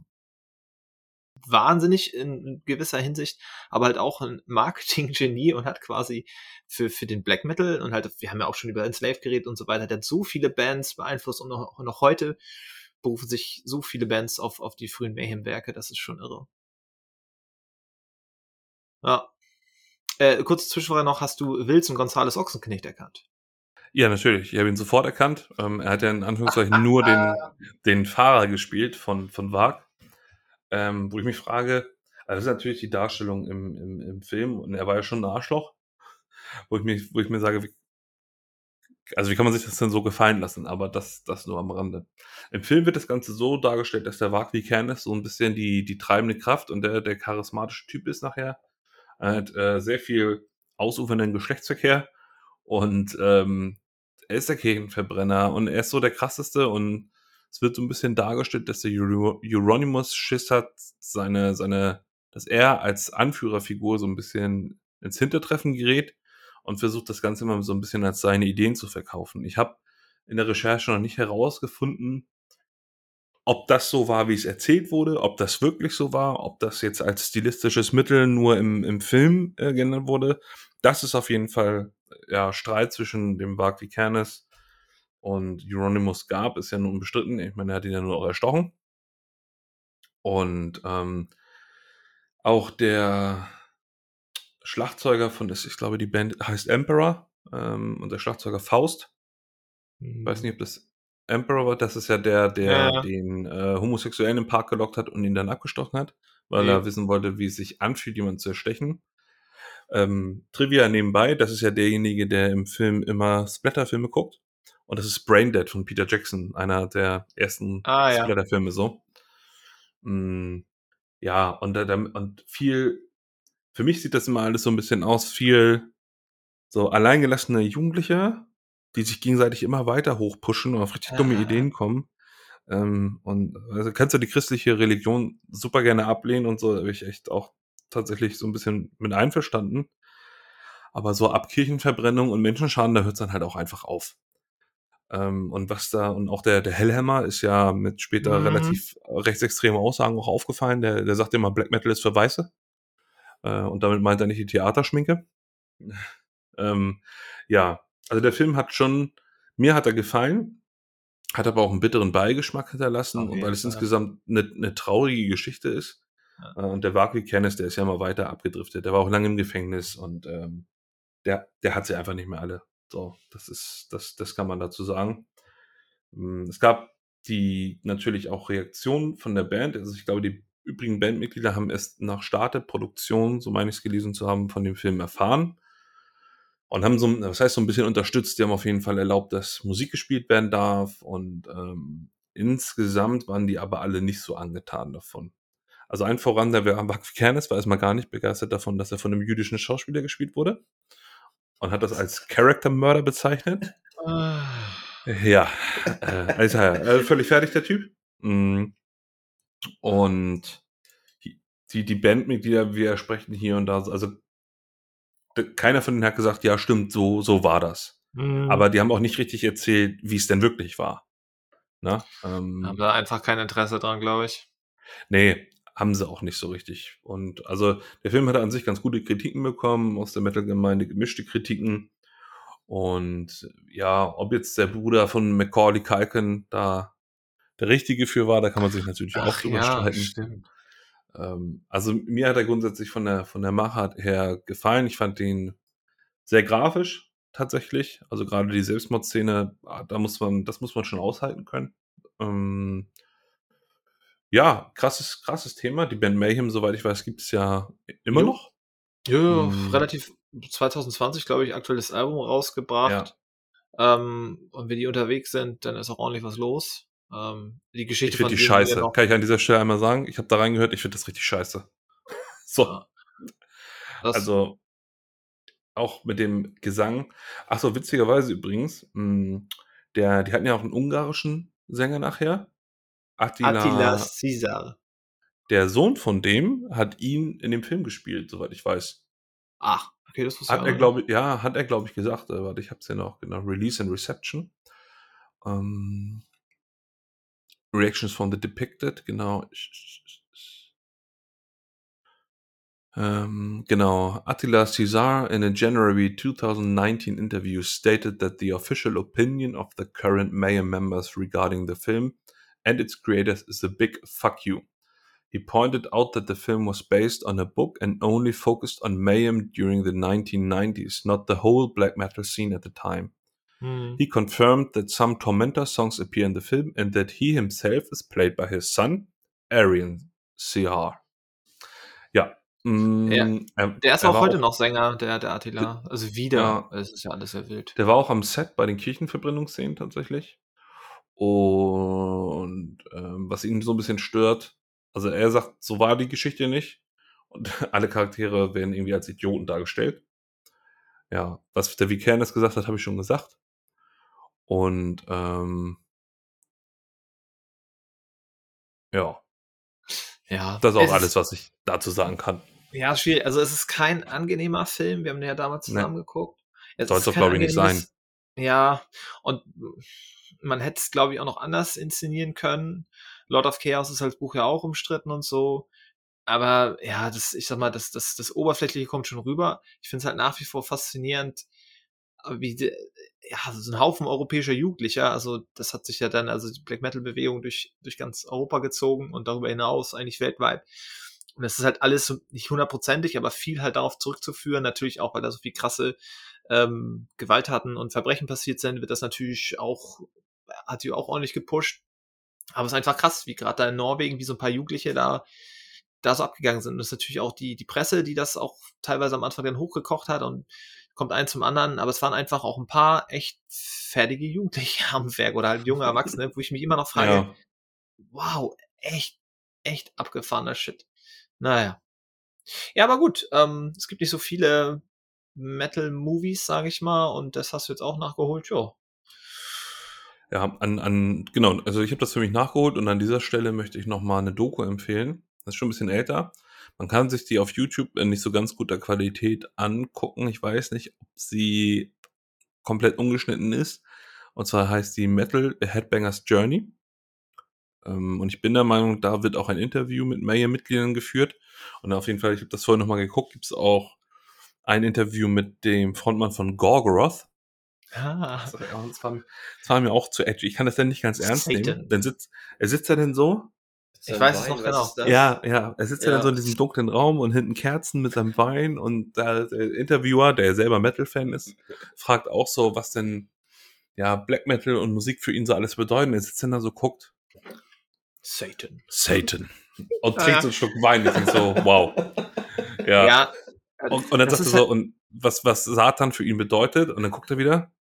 wahnsinnig in gewisser Hinsicht, aber halt auch ein Marketing-Genie und hat quasi für, für den Black Metal und halt, wir haben ja auch schon über Enslaved geredet und so weiter, der hat so viele Bands beeinflusst und noch, noch heute berufen sich so viele Bands auf, auf die frühen Mayhem-Werke, das ist schon irre. Ja. Äh, kurze Zwischenfrage noch, hast du Wills und Gonzales Ochsenknecht erkannt? Ja, natürlich. Ich habe ihn sofort erkannt. Ähm, er hat ja in Anführungszeichen nur den, den Fahrer gespielt von, von Wag. Ähm, wo ich mich frage, also das ist natürlich die Darstellung im, im, im Film und er war ja schon ein Arschloch. Wo ich, mich, wo ich mir sage, wie, also wie kann man sich das denn so gefallen lassen? Aber das, das nur am Rande. Im Film wird das Ganze so dargestellt, dass der Wag wie Kern ist, so ein bisschen die, die treibende Kraft und der, der charismatische Typ ist nachher. Er hat äh, sehr viel ausufernden Geschlechtsverkehr und ähm, er ist der Kirchenverbrenner und er ist so der krasseste und es wird so ein bisschen dargestellt, dass der Euronymous Schiss hat, seine, seine, dass er als Anführerfigur so ein bisschen ins Hintertreffen gerät und versucht das Ganze immer so ein bisschen als seine Ideen zu verkaufen. Ich habe in der Recherche noch nicht herausgefunden, ob das so war, wie es erzählt wurde, ob das wirklich so war, ob das jetzt als stilistisches Mittel nur im, im Film äh, genannt wurde. Das ist auf jeden Fall ja, Streit zwischen dem Varg Vikernes und Euronymous gab, ist ja nun unbestritten. Ich meine, er hat ihn ja nur auch erstochen. Und ähm, auch der Schlagzeuger von, ich glaube, die Band heißt Emperor ähm, und der Schlagzeuger Faust. Ich weiß nicht, ob das Emperor war. Das ist ja der, der ja. den äh, Homosexuellen im Park gelockt hat und ihn dann abgestochen hat, weil Ja. er wissen wollte, wie es sich anfühlt, jemanden zu erstechen. Ähm, Trivia nebenbei, das ist ja derjenige, der im Film immer Splatter-Filme guckt. Und das ist Braindead von Peter Jackson, einer der ersten Ah, ja. Splatter-Filme so. Mm, ja, und, und viel, für mich sieht das immer alles so ein bisschen aus, viel so alleingelassene Jugendliche, die sich gegenseitig immer weiter hochpushen und auf richtig dumme Ja. Ideen kommen. Ähm, und also kannst du die christliche Religion super gerne ablehnen und so, da bin ich echt auch tatsächlich so ein bisschen mit einverstanden. Aber so ab Kirchenverbrennung und Menschenschaden, da hört es dann halt auch einfach auf. Ähm, und was da, und auch der, der Hellhammer ist ja mit später Mhm. relativ rechtsextreme Aussagen auch aufgefallen. Der, der sagt immer, Black Metal ist für Weiße. Äh, und damit meint er nicht die Theaterschminke. ähm, ja, also der Film hat schon, mir hat er gefallen, hat aber auch einen bitteren Beigeschmack hinterlassen, Auf und weil es Fall. insgesamt eine, eine traurige Geschichte ist. Ja. Äh, Und der Wagner Kennis, der ist ja mal weiter abgedriftet. Der war auch lange im Gefängnis und ähm, der, der hat sie einfach nicht mehr alle. So, das ist, das, das kann man dazu sagen. Mm, Es gab die natürlich auch Reaktionen von der Band. Also ich glaube, die übrigen Bandmitglieder haben erst nach Start der Produktion, so meine ich es gelesen zu haben, von dem Film erfahren. Und haben so, das heißt, so ein bisschen unterstützt. Die haben auf jeden Fall erlaubt, dass Musik gespielt werden darf. Und ähm, insgesamt waren die aber alle nicht so angetan davon. Also ein voran, der Buck Kernes war erstmal gar nicht begeistert davon, dass er von einem jüdischen Schauspieler gespielt wurde. Und hat das als Character Murder bezeichnet. Ah. Ja, äh, also, äh, völlig fertig, der Typ. Mm. Und die, die Bandmitglieder, wir sprechen hier und da, also keiner von denen hat gesagt, ja, stimmt, so, so war das. Mhm. Aber die haben auch nicht richtig erzählt, wie es denn wirklich war. Na? Ähm, haben da einfach kein Interesse dran, glaube ich. Nee, haben sie auch nicht so richtig. Und also der Film hatte an sich ganz gute Kritiken bekommen, aus der Metal-Gemeinde gemischte Kritiken. Und ja, ob jetzt der Bruder von Macaulay Culkin da der Richtige für war, da kann man sich natürlich auch drüber streiten. stimmt. Ähm, also mir hat er grundsätzlich von der, von der Machart her gefallen. Ich fand ihn sehr grafisch tatsächlich. Also gerade die Selbstmordszene, ah, da muss man, das muss man schon aushalten können. Ähm, ja, krasses, krasses Thema. Die Band Mayhem, soweit ich weiß, gibt es ja immer Jo. noch. Ja, ja, Mhm. relativ 2020, glaube ich, aktuelles Album rausgebracht. Ähm, und wenn die unterwegs sind, dann ist auch ordentlich was los. Ähm, die Geschichte Ich finde die scheiße. ja Kann ich an dieser Stelle einmal sagen? Ich habe da reingehört, ich finde das richtig scheiße. so, Ja. Also auch mit dem Gesang. Ach so, witzigerweise übrigens, mh, der, die hatten ja auch einen ungarischen Sänger nachher. Attila, Attila Caesar. der Sohn von dem, hat ihn in dem Film gespielt, soweit ich weiß. Ach, okay, das wusste ich Hat auch er, glaube ich, ja, hat er, glaube ich, gesagt. Äh, warte, ich habe es ja noch, genau. Release and Reception. Ähm, Reactions from the Depicted, genau. Ähm, genau. Attila Cesar in a January 2019 interview stated that the official opinion of the current Mayhem members regarding the film and its creators is a big fuck you. He pointed out that the film was based on a book and only focused on Mayhem during the 1990s, not the whole black metal scene at the time. Hm. He confirmed that some Tormentor songs appear in the film and that he himself is played by his son, Arian CR. Ja. mm, Ja, er- Der ist er auch heute noch Sänger, der, der Attila. Also wieder. Ja. Es ist ja alles sehr wild. Der war auch am Set bei den Kirchenverbrennungsszenen tatsächlich. Und ähm, was ihn so ein bisschen stört, also er sagt, so war die Geschichte nicht. Und alle Charaktere werden irgendwie als Idioten dargestellt. Ja, was der Vikernes gesagt hat, habe ich schon gesagt. Und ähm, ja, Ja. das ist auch Es alles, was ich dazu sagen kann. Ja, schwierig. Also es ist kein angenehmer Film. Wir haben den ja damals Nee. zusammen geguckt. Es doch, kein glaub ich, nicht angenehmes- Ja, und man hätte es, glaube ich, auch noch anders inszenieren können. Lord of Chaos ist als Buch ja auch umstritten und so. Aber ja, das, ich sag mal, das, das, das Oberflächliche kommt schon rüber. Ich finde es halt nach wie vor faszinierend, wie die, ja, so ein Haufen europäischer Jugendlicher, also das hat sich ja dann, also die Black Metal Bewegung durch, durch ganz Europa gezogen und darüber hinaus eigentlich weltweit. Und das ist halt alles nicht hundertprozentig, aber viel halt darauf zurückzuführen. Natürlich auch, weil da so viel krasse ähm, Gewalttaten und Verbrechen passiert sind, wird das natürlich auch, hat die auch ordentlich gepusht. Aber es ist einfach krass, wie gerade da in Norwegen, wie so ein paar Jugendliche da, da so abgegangen sind. Und das ist natürlich auch die, die Presse, die das auch teilweise am Anfang dann hochgekocht hat und kommt ein zum anderen. Aber es waren einfach auch ein paar echt fertige Jugendliche am Werk oder halt junge Erwachsene, wo ich mich immer noch frage, Ja. wow, echt, echt abgefahrener Shit. Naja. Ja, aber gut, ähm, es gibt nicht so viele Metal-Movies, sage ich mal, und das hast du jetzt auch nachgeholt, jo. Ja, an, an, genau, also ich habe das für mich nachgeholt und an dieser Stelle möchte ich nochmal eine Doku empfehlen. Das ist schon ein bisschen älter. Man kann sich die auf YouTube in nicht so ganz guter Qualität angucken. Ich weiß nicht, ob sie komplett ungeschnitten ist. Und zwar heißt die Metal Headbangers Journey. Ähm, und ich bin der Meinung, da wird auch ein Interview mit Mayhem-Mitgliedern geführt. Und auf jeden Fall, ich habe das vorhin nochmal geguckt, gibt es auch ein Interview mit dem Frontmann von Gorgoroth. Ah, Das war, das war, das war mir auch zu edgy. Ich kann das dann nicht ganz ernst nehmen. Dann sitzt, er sitzt da denn so? Ich weiß es noch genau. Ja, ja. Er sitzt ja. Ja. dann so in diesem dunklen Raum und hinten Kerzen mit seinem Wein und da, der Interviewer, der selber Metal-Fan ist, fragt auch so, was denn ja Black Metal und Musik für ihn so alles bedeuten. Er sitzt dann da so, guckt, Satan. Satan. Und Ah, trinkt ja. so einen Schluck Wein. Denk so, wow. Ja. Ja. Und, und dann das sagt er so, halt- und was, was Satan für ihn bedeutet, und dann guckt er wieder,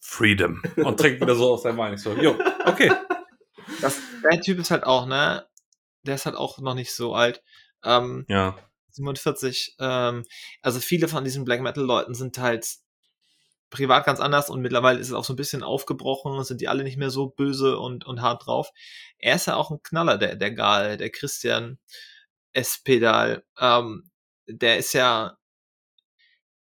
Freedom. Und trinkt wieder so aus seinem Wein. Ich so, jo, okay. das, der Typ ist halt auch, ne? Der ist halt auch noch nicht so alt. Ähm, Ja. 47. Ähm, also viele von diesen Black Metal Leuten sind halt privat ganz anders und mittlerweile ist es auch so ein bisschen aufgebrochen, sind die alle nicht mehr so böse und, und hart drauf. Er ist ja auch ein Knaller, der, der Gal, der Christian Espedal. Ähm, der ist ja,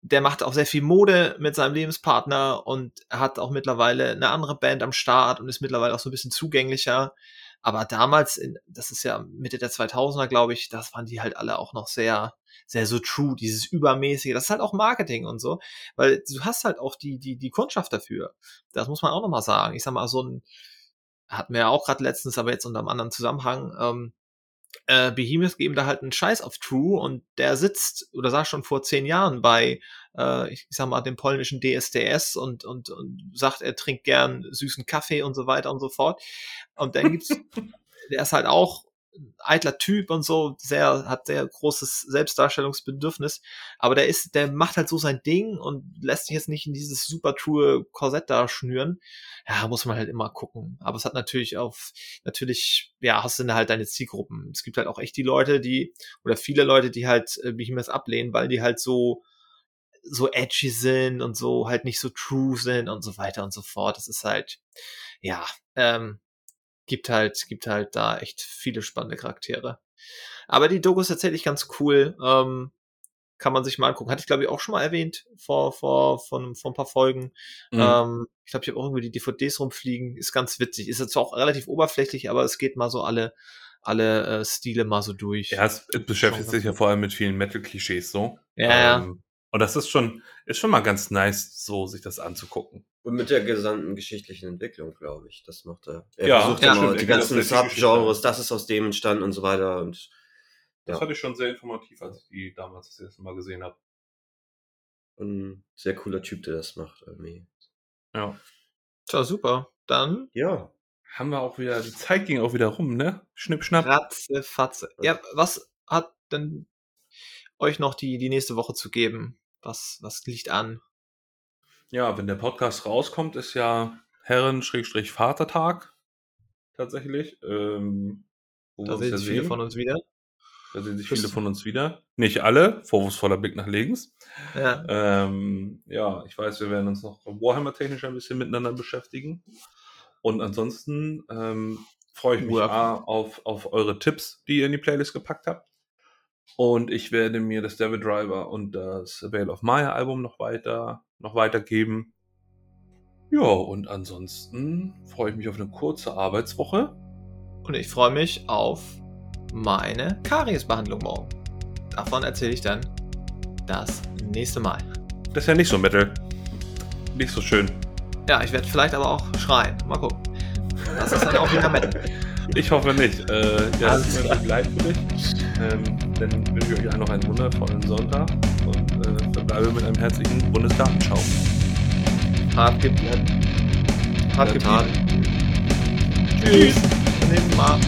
der macht auch sehr viel Mode mit seinem Lebenspartner und hat auch mittlerweile eine andere Band am Start und ist mittlerweile auch so ein bisschen zugänglicher. Aber damals, in, das ist ja Mitte der 2000er, glaube ich, das waren die halt alle auch noch sehr, sehr so true, dieses übermäßige. Das ist halt auch Marketing und so, weil du hast halt auch die, die, die Kundschaft dafür. Das muss man auch nochmal sagen. Ich sag mal, so ein, hatten wir ja auch gerade letztens, aber jetzt unter einem anderen Zusammenhang, ähm, äh, Behemoth geben da halt einen Scheiß auf True und der sitzt oder saß schon vor zehn Jahren bei, äh, ich sag mal, dem polnischen DSDS und, und, und sagt, er trinkt gern süßen Kaffee und so weiter und so fort. Und dann gibt's, der ist halt auch eitler Typ und so, sehr, hat sehr großes Selbstdarstellungsbedürfnis, aber der ist, der macht halt so sein Ding und lässt sich jetzt nicht in dieses super true Korsett da schnüren. Ja, muss man halt immer gucken. Aber es hat natürlich auf, natürlich, ja, hast du dann halt deine Zielgruppen. Es gibt halt auch echt die Leute, die, oder viele Leute, die halt äh, Behemoth ablehnen, weil die halt so, so edgy sind und so halt nicht so true sind und so weiter und so fort. Das ist halt, ja, ähm, gibt halt, gibt halt da echt viele spannende Charaktere. Aber die Doku ist tatsächlich ganz cool. Ähm, kann man sich mal angucken. Hatte ich, glaube ich, auch schon mal erwähnt vor, vor, vor, vor ein paar Folgen. Mhm. Ähm, ich glaube, ich habe auch irgendwie die DVDs rumfliegen. Ist ganz witzig. Ist jetzt zwar auch relativ oberflächlich, aber es geht mal so alle, alle äh, Stile mal so durch. Ja, es, es beschäftigt sich ja vor allem mit vielen Metal-Klischees so. Ja, ja. Ähm, und das ist schon, ist schon mal ganz nice, so sich das anzugucken. Und mit der gesamten geschichtlichen Entwicklung, glaube ich. Das macht er. Er Ja, versucht ja, immer stimmt. die ganzen Subgenres, das ist aus dem entstanden und so weiter. Und Das Ja. fand ich schon sehr informativ, als ich die damals das erste Mal gesehen habe. ein sehr cooler Typ, der das macht. Irgendwie. Ja. Tja, super. Dann Ja. Haben wir auch wieder, die Zeit ging auch wieder rum, ne? Schnipp, schnapp. Ratze, Fatze. Ja, was hat denn euch noch die, die nächste Woche zu geben? Was, was liegt an? Ja, wenn der Podcast rauskommt, ist ja Herren-Vatertag tatsächlich. Ähm, Da sehen ja sich viele sehen. von uns wieder. Da sehen sich viele von uns wieder. Nicht alle, vorwurfsvoller Blick nach links. Ja. Ähm, ja, ich weiß, wir werden uns noch Warhammer-technisch ein bisschen miteinander beschäftigen. Und ansonsten ähm, freue ich mich auf, auf eure Tipps, die ihr in die Playlist gepackt habt. Und ich werde mir das Devil Driver und das Veil of Maya Album noch weiter, noch weitergeben. Ja, und ansonsten freue ich mich auf eine kurze Arbeitswoche. Und ich freue mich auf meine Kariesbehandlung morgen. Davon erzähle ich dann das nächste Mal. Das ist ja nicht so Metal. Nicht so schön. Ja, ich werde vielleicht aber auch schreien. Mal gucken. Das ist dann auch wieder Metal. Ich hoffe nicht. Äh, ja, Alles das ist mir leid für dich. Ähm, dann wünsche ich euch allen noch einen wundervollen Sonntag und äh, verbleibe mit einem herzlichen Bundesgartenschau. Hart geblieben. Hart geblieben. Tschüss. Mal.